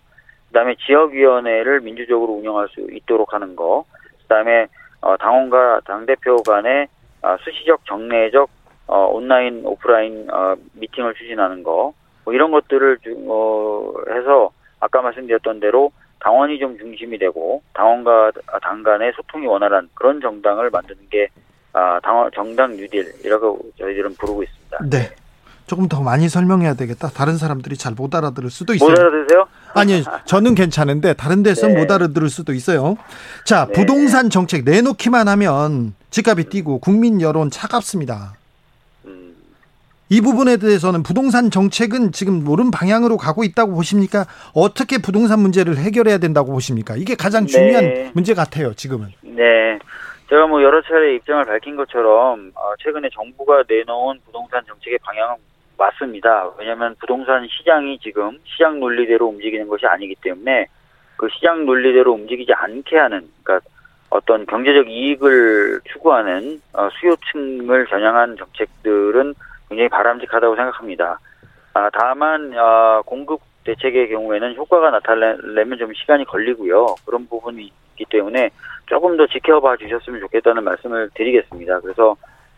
그다음에 지역위원회를 민주적으로 운영할 수 있도록 하는 거 그다음에 어, 당원과 당 대표 간의 어, 수시적 정례적 어, 온라인 오프라인 어, 미팅을 추진하는 거 뭐 이런 것들을 주- 어, 해서 아까 말씀드렸던 대로 당원이 좀 중심이 되고 당원과 당 간의 소통이 원활한 그런 정당을 만드는 게 아, 당원 정당 뉴딜이라고 저희들은 부르고 있습니다. 네. 조금 더 많이 설명해야 되겠다. 다른 사람들이 잘 못 알아들을 수도 있어요. 못 알아드세요? 아니, *laughs* 저는 괜찮은데 다른 데서는 네. 못 알아들을 수도 있어요. 자, 네. 부동산 정책 내놓기만 하면 집값이 뛰고 국민 여론 차갑습니다. 음, 이 부분에 대해서는 부동산 정책은 지금 옳은 방향으로 가고 있다고 보십니까? 어떻게 부동산 문제를 해결해야 된다고 보십니까? 이게 가장 중요한 네. 문제 같아요, 지금은. 네. 제가 뭐 여러 차례 입장을 밝힌 것처럼 어, 최근에 정부가 내놓은 부동산 정책의 방향은 맞습니다. 왜냐하면 부동산 시장이 지금 시장 논리대로 움직이는 것이 아니기 때문에 그 시장 논리대로 움직이지 않게 하는 그러니까 어떤 경제적 이익을 추구하는 어, 수요층을 겨냥한 정책들은 굉장히 바람직하다고 생각합니다. 아, 다만 어, 공급 대책의 경우에는 효과가 나타내려면 좀 시간이 걸리고요. 그런 부분이 있기 때문에 조금 더 지켜봐 주셨으면 좋겠다는 말씀을 드리겠습니다. 그래서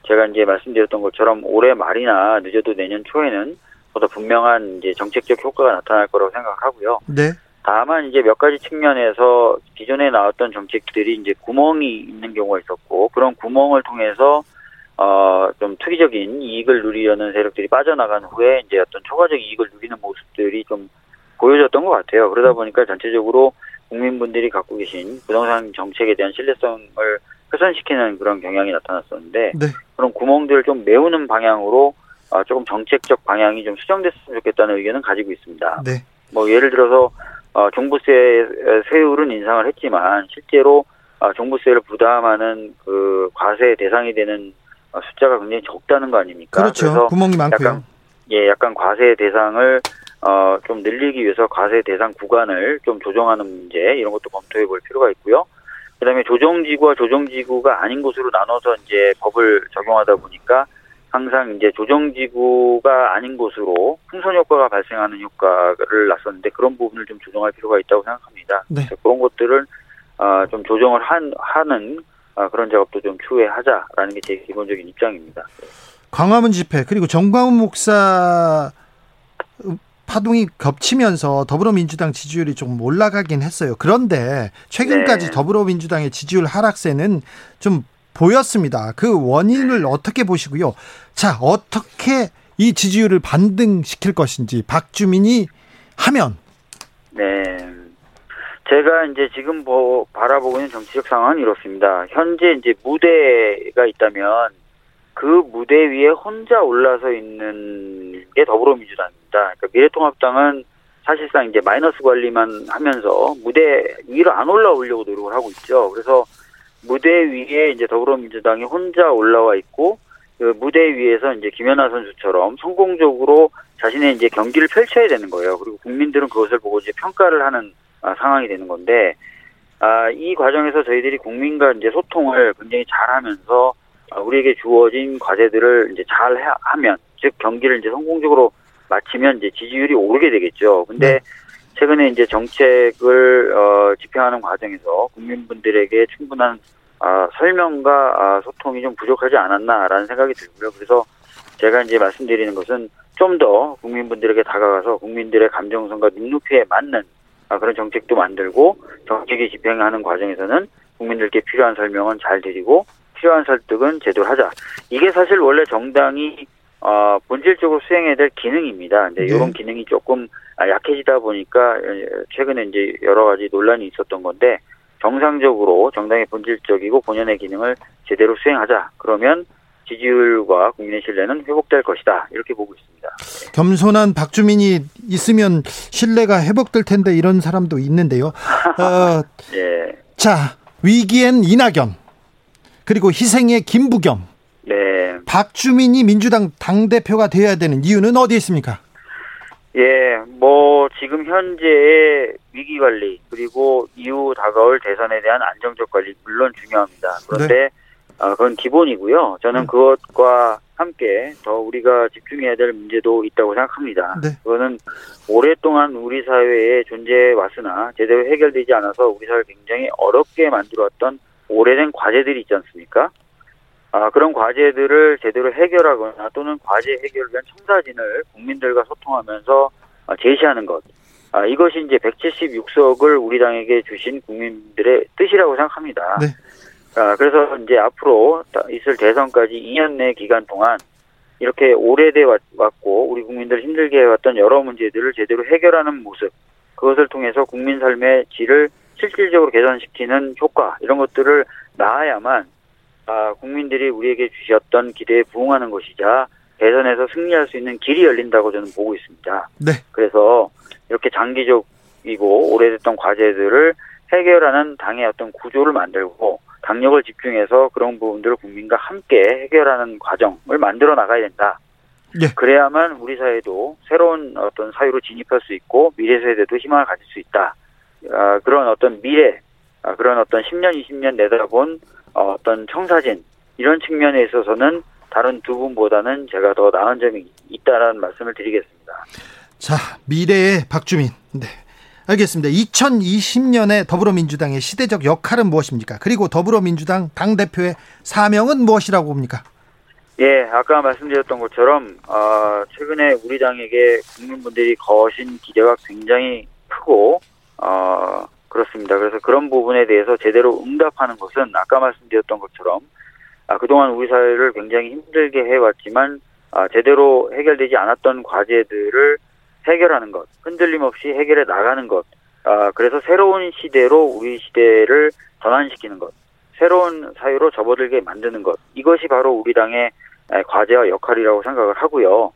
제가 이제 말씀드렸던 것처럼 올해 말이나 늦어도 내년 초에는 보다 분명한 이제 정책적 효과가 나타날 거라고 생각하고요. 네. 다만 이제 몇 가지 측면에서 기존에 나왔던 정책들이 이제 구멍이 있는 경우가 있었고 그런 구멍을 통해서 어좀 투기적인 이익을 누리려는 세력들이 빠져나간 후에 이제 어떤 초과적 이익을 누리는 모습들이 좀 보여졌던 것 같아요. 그러다 보니까 전체적으로 국민분들이 갖고 계신 부동산 정책에 대한 신뢰성을 훼손시키는 그런 경향이 나타났었는데 네. 그런 구멍들을 좀 메우는 방향으로 어, 조금 정책적 방향이 좀 수정됐으면 좋겠다는 의견은 가지고 있습니다. 네. 뭐 예를 들어서 어, 종부세 세율은 인상을 했지만 실제로 어, 종부세를 부담하는 그 과세 대상이 되는 어, 숫자가 굉장히 적다는 거 아닙니까? 그렇죠. 그래서 구멍이 많고요. 약간 예, 약간 과세 대상을 어, 좀 늘리기 위해서 과세 대상 구간을 좀 조정하는 문제 이런 것도 검토해 볼 필요가 있고요. 그다음에 조정지구와 조정지구가 아닌 곳으로 나눠서 이제 법을 적용하다 보니까 항상 이제 조정지구가 아닌 곳으로 풍선 효과가 발생하는 효과를 났었는데 그런 부분을 좀 조정할 필요가 있다고 생각합니다. 네. 그래서 그런 것들을 어, 좀 조정을 한, 하는 어, 그런 작업도 좀 추후하자라는 게 제 기본적인 입장입니다. 광화문 집회 그리고 정광훈 목사 파동이 겹치면서 더불어민주당 지지율이 좀 올라가긴 했어요. 그런데 최근까지 네. 더불어민주당의 지지율 하락세는 좀 보였습니다. 그 원인을 어떻게 보시고요? 자, 어떻게 이 지지율을 반등시킬 것인지 박주민이 하면 네. 제가 이제 지금 뭐 바라보고 있는 정치적 상황은 이렇습니다. 현재 이제 무대가 있다면 그 무대 위에 혼자 올라서 있는 게 더불어민주당입니다. 그러니까 미래통합당은 사실상 이제 마이너스 관리만 하면서 무대 위로 안 올라오려고 노력을 하고 있죠. 그래서 무대 위에 이제 더불어민주당이 혼자 올라와 있고 그 무대 위에서 이제 김연아 선수처럼 성공적으로 자신의 이제 경기를 펼쳐야 되는 거예요. 그리고 국민들은 그것을 보고 이제 평가를 하는 아, 상황이 되는 건데 아, 이 과정에서 저희들이 국민과 이제 소통을 굉장히 잘하면서 아, 우리에게 주어진 과제들을 이제 잘 해- 하면 즉 경기를 이제 성공적으로 마치면 이제 지지율이 오르게 되겠죠. 근데 네. 최근에 이제 정책을 어, 집행하는 과정에서 국민분들에게 충분한 아, 설명과 아, 소통이 좀 부족하지 않았나라는 생각이 들고요. 그래서 제가 이제 말씀드리는 것은 좀 더 국민분들에게 다가가서 국민들의 감정선과 눈높이에 맞는 아, 그런 정책도 만들고 정책이 집행하는 과정에서는 국민들께 필요한 설명은 잘 드리고 필요한 설득은 제대로 하자. 이게 사실 원래 정당이 어, 본질적으로 수행해야 될 기능입니다. 근데 네. 이런 기능이 조금 아, 약해지다 보니까 에, 최근에 이제 여러 가지 논란이 있었던 건데 정상적으로 정당의 본질적이고 본연의 기능을 제대로 수행하자. 그러면 지지율과 국민의 신뢰는 회복될 것이다. 이렇게 보고 있습니다. 겸손한 박주민이 있으면 신뢰가 회복될 텐데 이런 사람도 있는데요. *laughs* 어, 예. 자, 위기엔 이낙연. 그리고 희생의 김부겸. 네. 박주민이 민주당 당 대표가 되어야 되는 이유는 어디에 있습니까? 예, 뭐 지금 현재의 위기 관리 그리고 이후 다가올 대선에 대한 안정적 관리 물론 중요합니다. 그런데 어, 그건 기본이고요. 저는 음. 그것과 함께 더 우리가 집중해야 될 문제도 있다고 생각합니다. 네. 그거는 오랫동안 우리 사회에 존재해 왔으나 제대로 해결되지 않아서 우리 사회를 굉장히 어렵게 만들어왔던 오래된 과제들이 있지 않습니까? 아, 그런 과제들을 제대로 해결하거나 또는 과제 해결을 위한 청사진을 국민들과 소통하면서 아, 제시하는 것. 아, 이것이 이제 176석을 우리 당에게 주신 국민들의 뜻이라고 생각합니다. 네. 아, 그래서 이제 앞으로 다- 있을 대선까지 2년 내 기간 동안 이렇게 오래돼 왔- 왔고 우리 국민들 힘들게 해왔던 여러 문제들을 제대로 해결하는 모습 그것을 통해서 국민 삶의 질을 실질적으로 개선시키는 효과 이런 것들을 낳아야만 아, 국민들이 우리에게 주셨던 기대에 부응하는 것이자 대선에서 승리할 수 있는 길이 열린다고 저는 보고 있습니다. 네. 그래서 이렇게 장기적이고 오래됐던 과제들을 해결하는 당의 어떤 구조를 만들고 당력을 집중해서 그런 부분들을 국민과 함께 해결하는 과정을 만들어 나가야 된다. 예. 그래야만 우리 사회도 새로운 어떤 사회로 진입할 수 있고 미래 세대도 희망을 가질 수 있다. 아, 그런 어떤 미래, 아, 그런 어떤 10년, 20년 내다본 어, 어떤 청사진 이런 측면에 있어서는 다른 두 분보다는 제가 더 나은 점이 있다라는 말씀을 드리겠습니다. 자, 미래의 박주민. 네. 알겠습니다. 2020년에 더불어민주당의 시대적 역할은 무엇입니까? 그리고 더불어민주당 당 대표의 사명은 무엇이라고 봅니까? 예, 아까 말씀드렸던 것처럼 어, 최근에 우리 당에게 국민분들이 거신 기대가 굉장히 크고 어, 그렇습니다. 그래서 그런 부분에 대해서 제대로 응답하는 것은 아까 말씀드렸던 것처럼 아, 그동안 우리 사회를 굉장히 힘들게 해왔지만 아, 제대로 해결되지 않았던 과제들을 해결하는 것, 흔들림 없이 해결해 나가는 것, 아, 그래서 새로운 시대로 우리 시대를 전환시키는 것, 새로운 사회로 접어들게 만드는 것, 이것이 바로 우리 당의 과제와 역할이라고 생각을 하고요.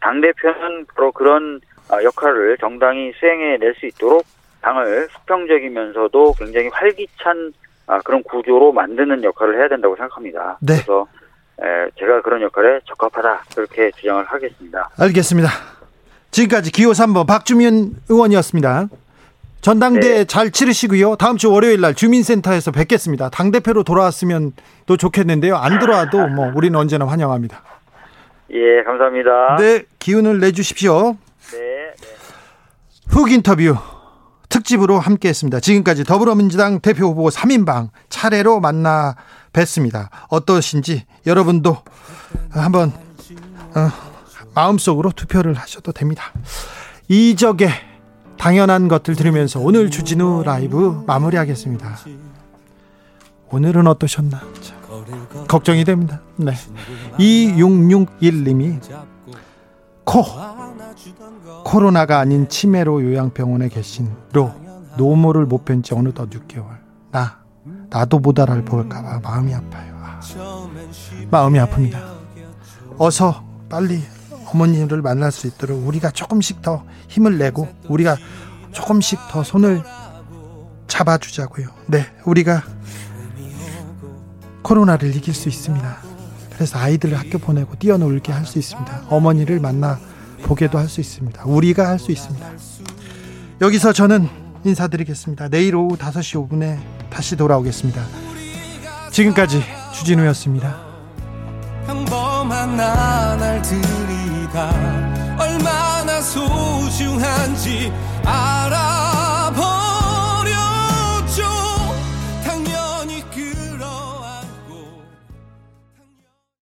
당 대표는 바로 그런 아, 역할을 정당이 수행해 낼 수 있도록 당을 수평적이면서도 굉장히 활기찬 아, 그런 구조로 만드는 역할을 해야 된다고 생각합니다. 네. 그래서 제가 그런 역할에 적합하다 그렇게 주장을 하겠습니다. 알겠습니다. 지금까지 기호 3번 박주민 의원이었습니다. 전당대 네. 잘 치르시고요. 다음 주 월요일 날 주민센터에서 뵙겠습니다. 당 대표로 돌아왔으면 또 좋겠는데요. 안 돌아와도 뭐 우리는 언제나 환영합니다. 예, 감사합니다. 네, 기운을 내주십시오. 네. 네. 훅 인터뷰 특집으로 함께했습니다. 지금까지 더불어민주당 대표 후보 3인방 차례로 만나 뵀습니다. 어떠신지 여러분도 한번 어, 마음속으로 투표를 하셔도 됩니다. 이적의 당연한 것들 들으면서 오늘 주진우 라이브 마무리하겠습니다. 오늘은 어떠셨나? 참, 걱정이 됩니다. 네. 2661님이 코 코로나가 아닌 치매로 요양병원에 계신 로 노모를 못 뵌 지 어느덧 6개월 나 나도 보다를 볼까봐 마음이 아파요 아, 마음이 아픕니다 어서 빨리 어머니를 만날 수 있도록 우리가 조금씩 더 힘을 내고 우리가 조금씩 더 손을 잡아주자고요 네 우리가 코로나를 이길 수 있습니다 그래서 아이들을 학교 보내고 뛰어놀게 할 수 있습니다 어머니를 만나 보게도 할 수 있습니다. 우리가 할 수 있습니다. 여기서 저는 인사드리겠습니다. 내일 오후 5시 5분에 다시 돌아오겠습니다. 지금까지 주진우였습니다. 얼마나 소중한지 알아.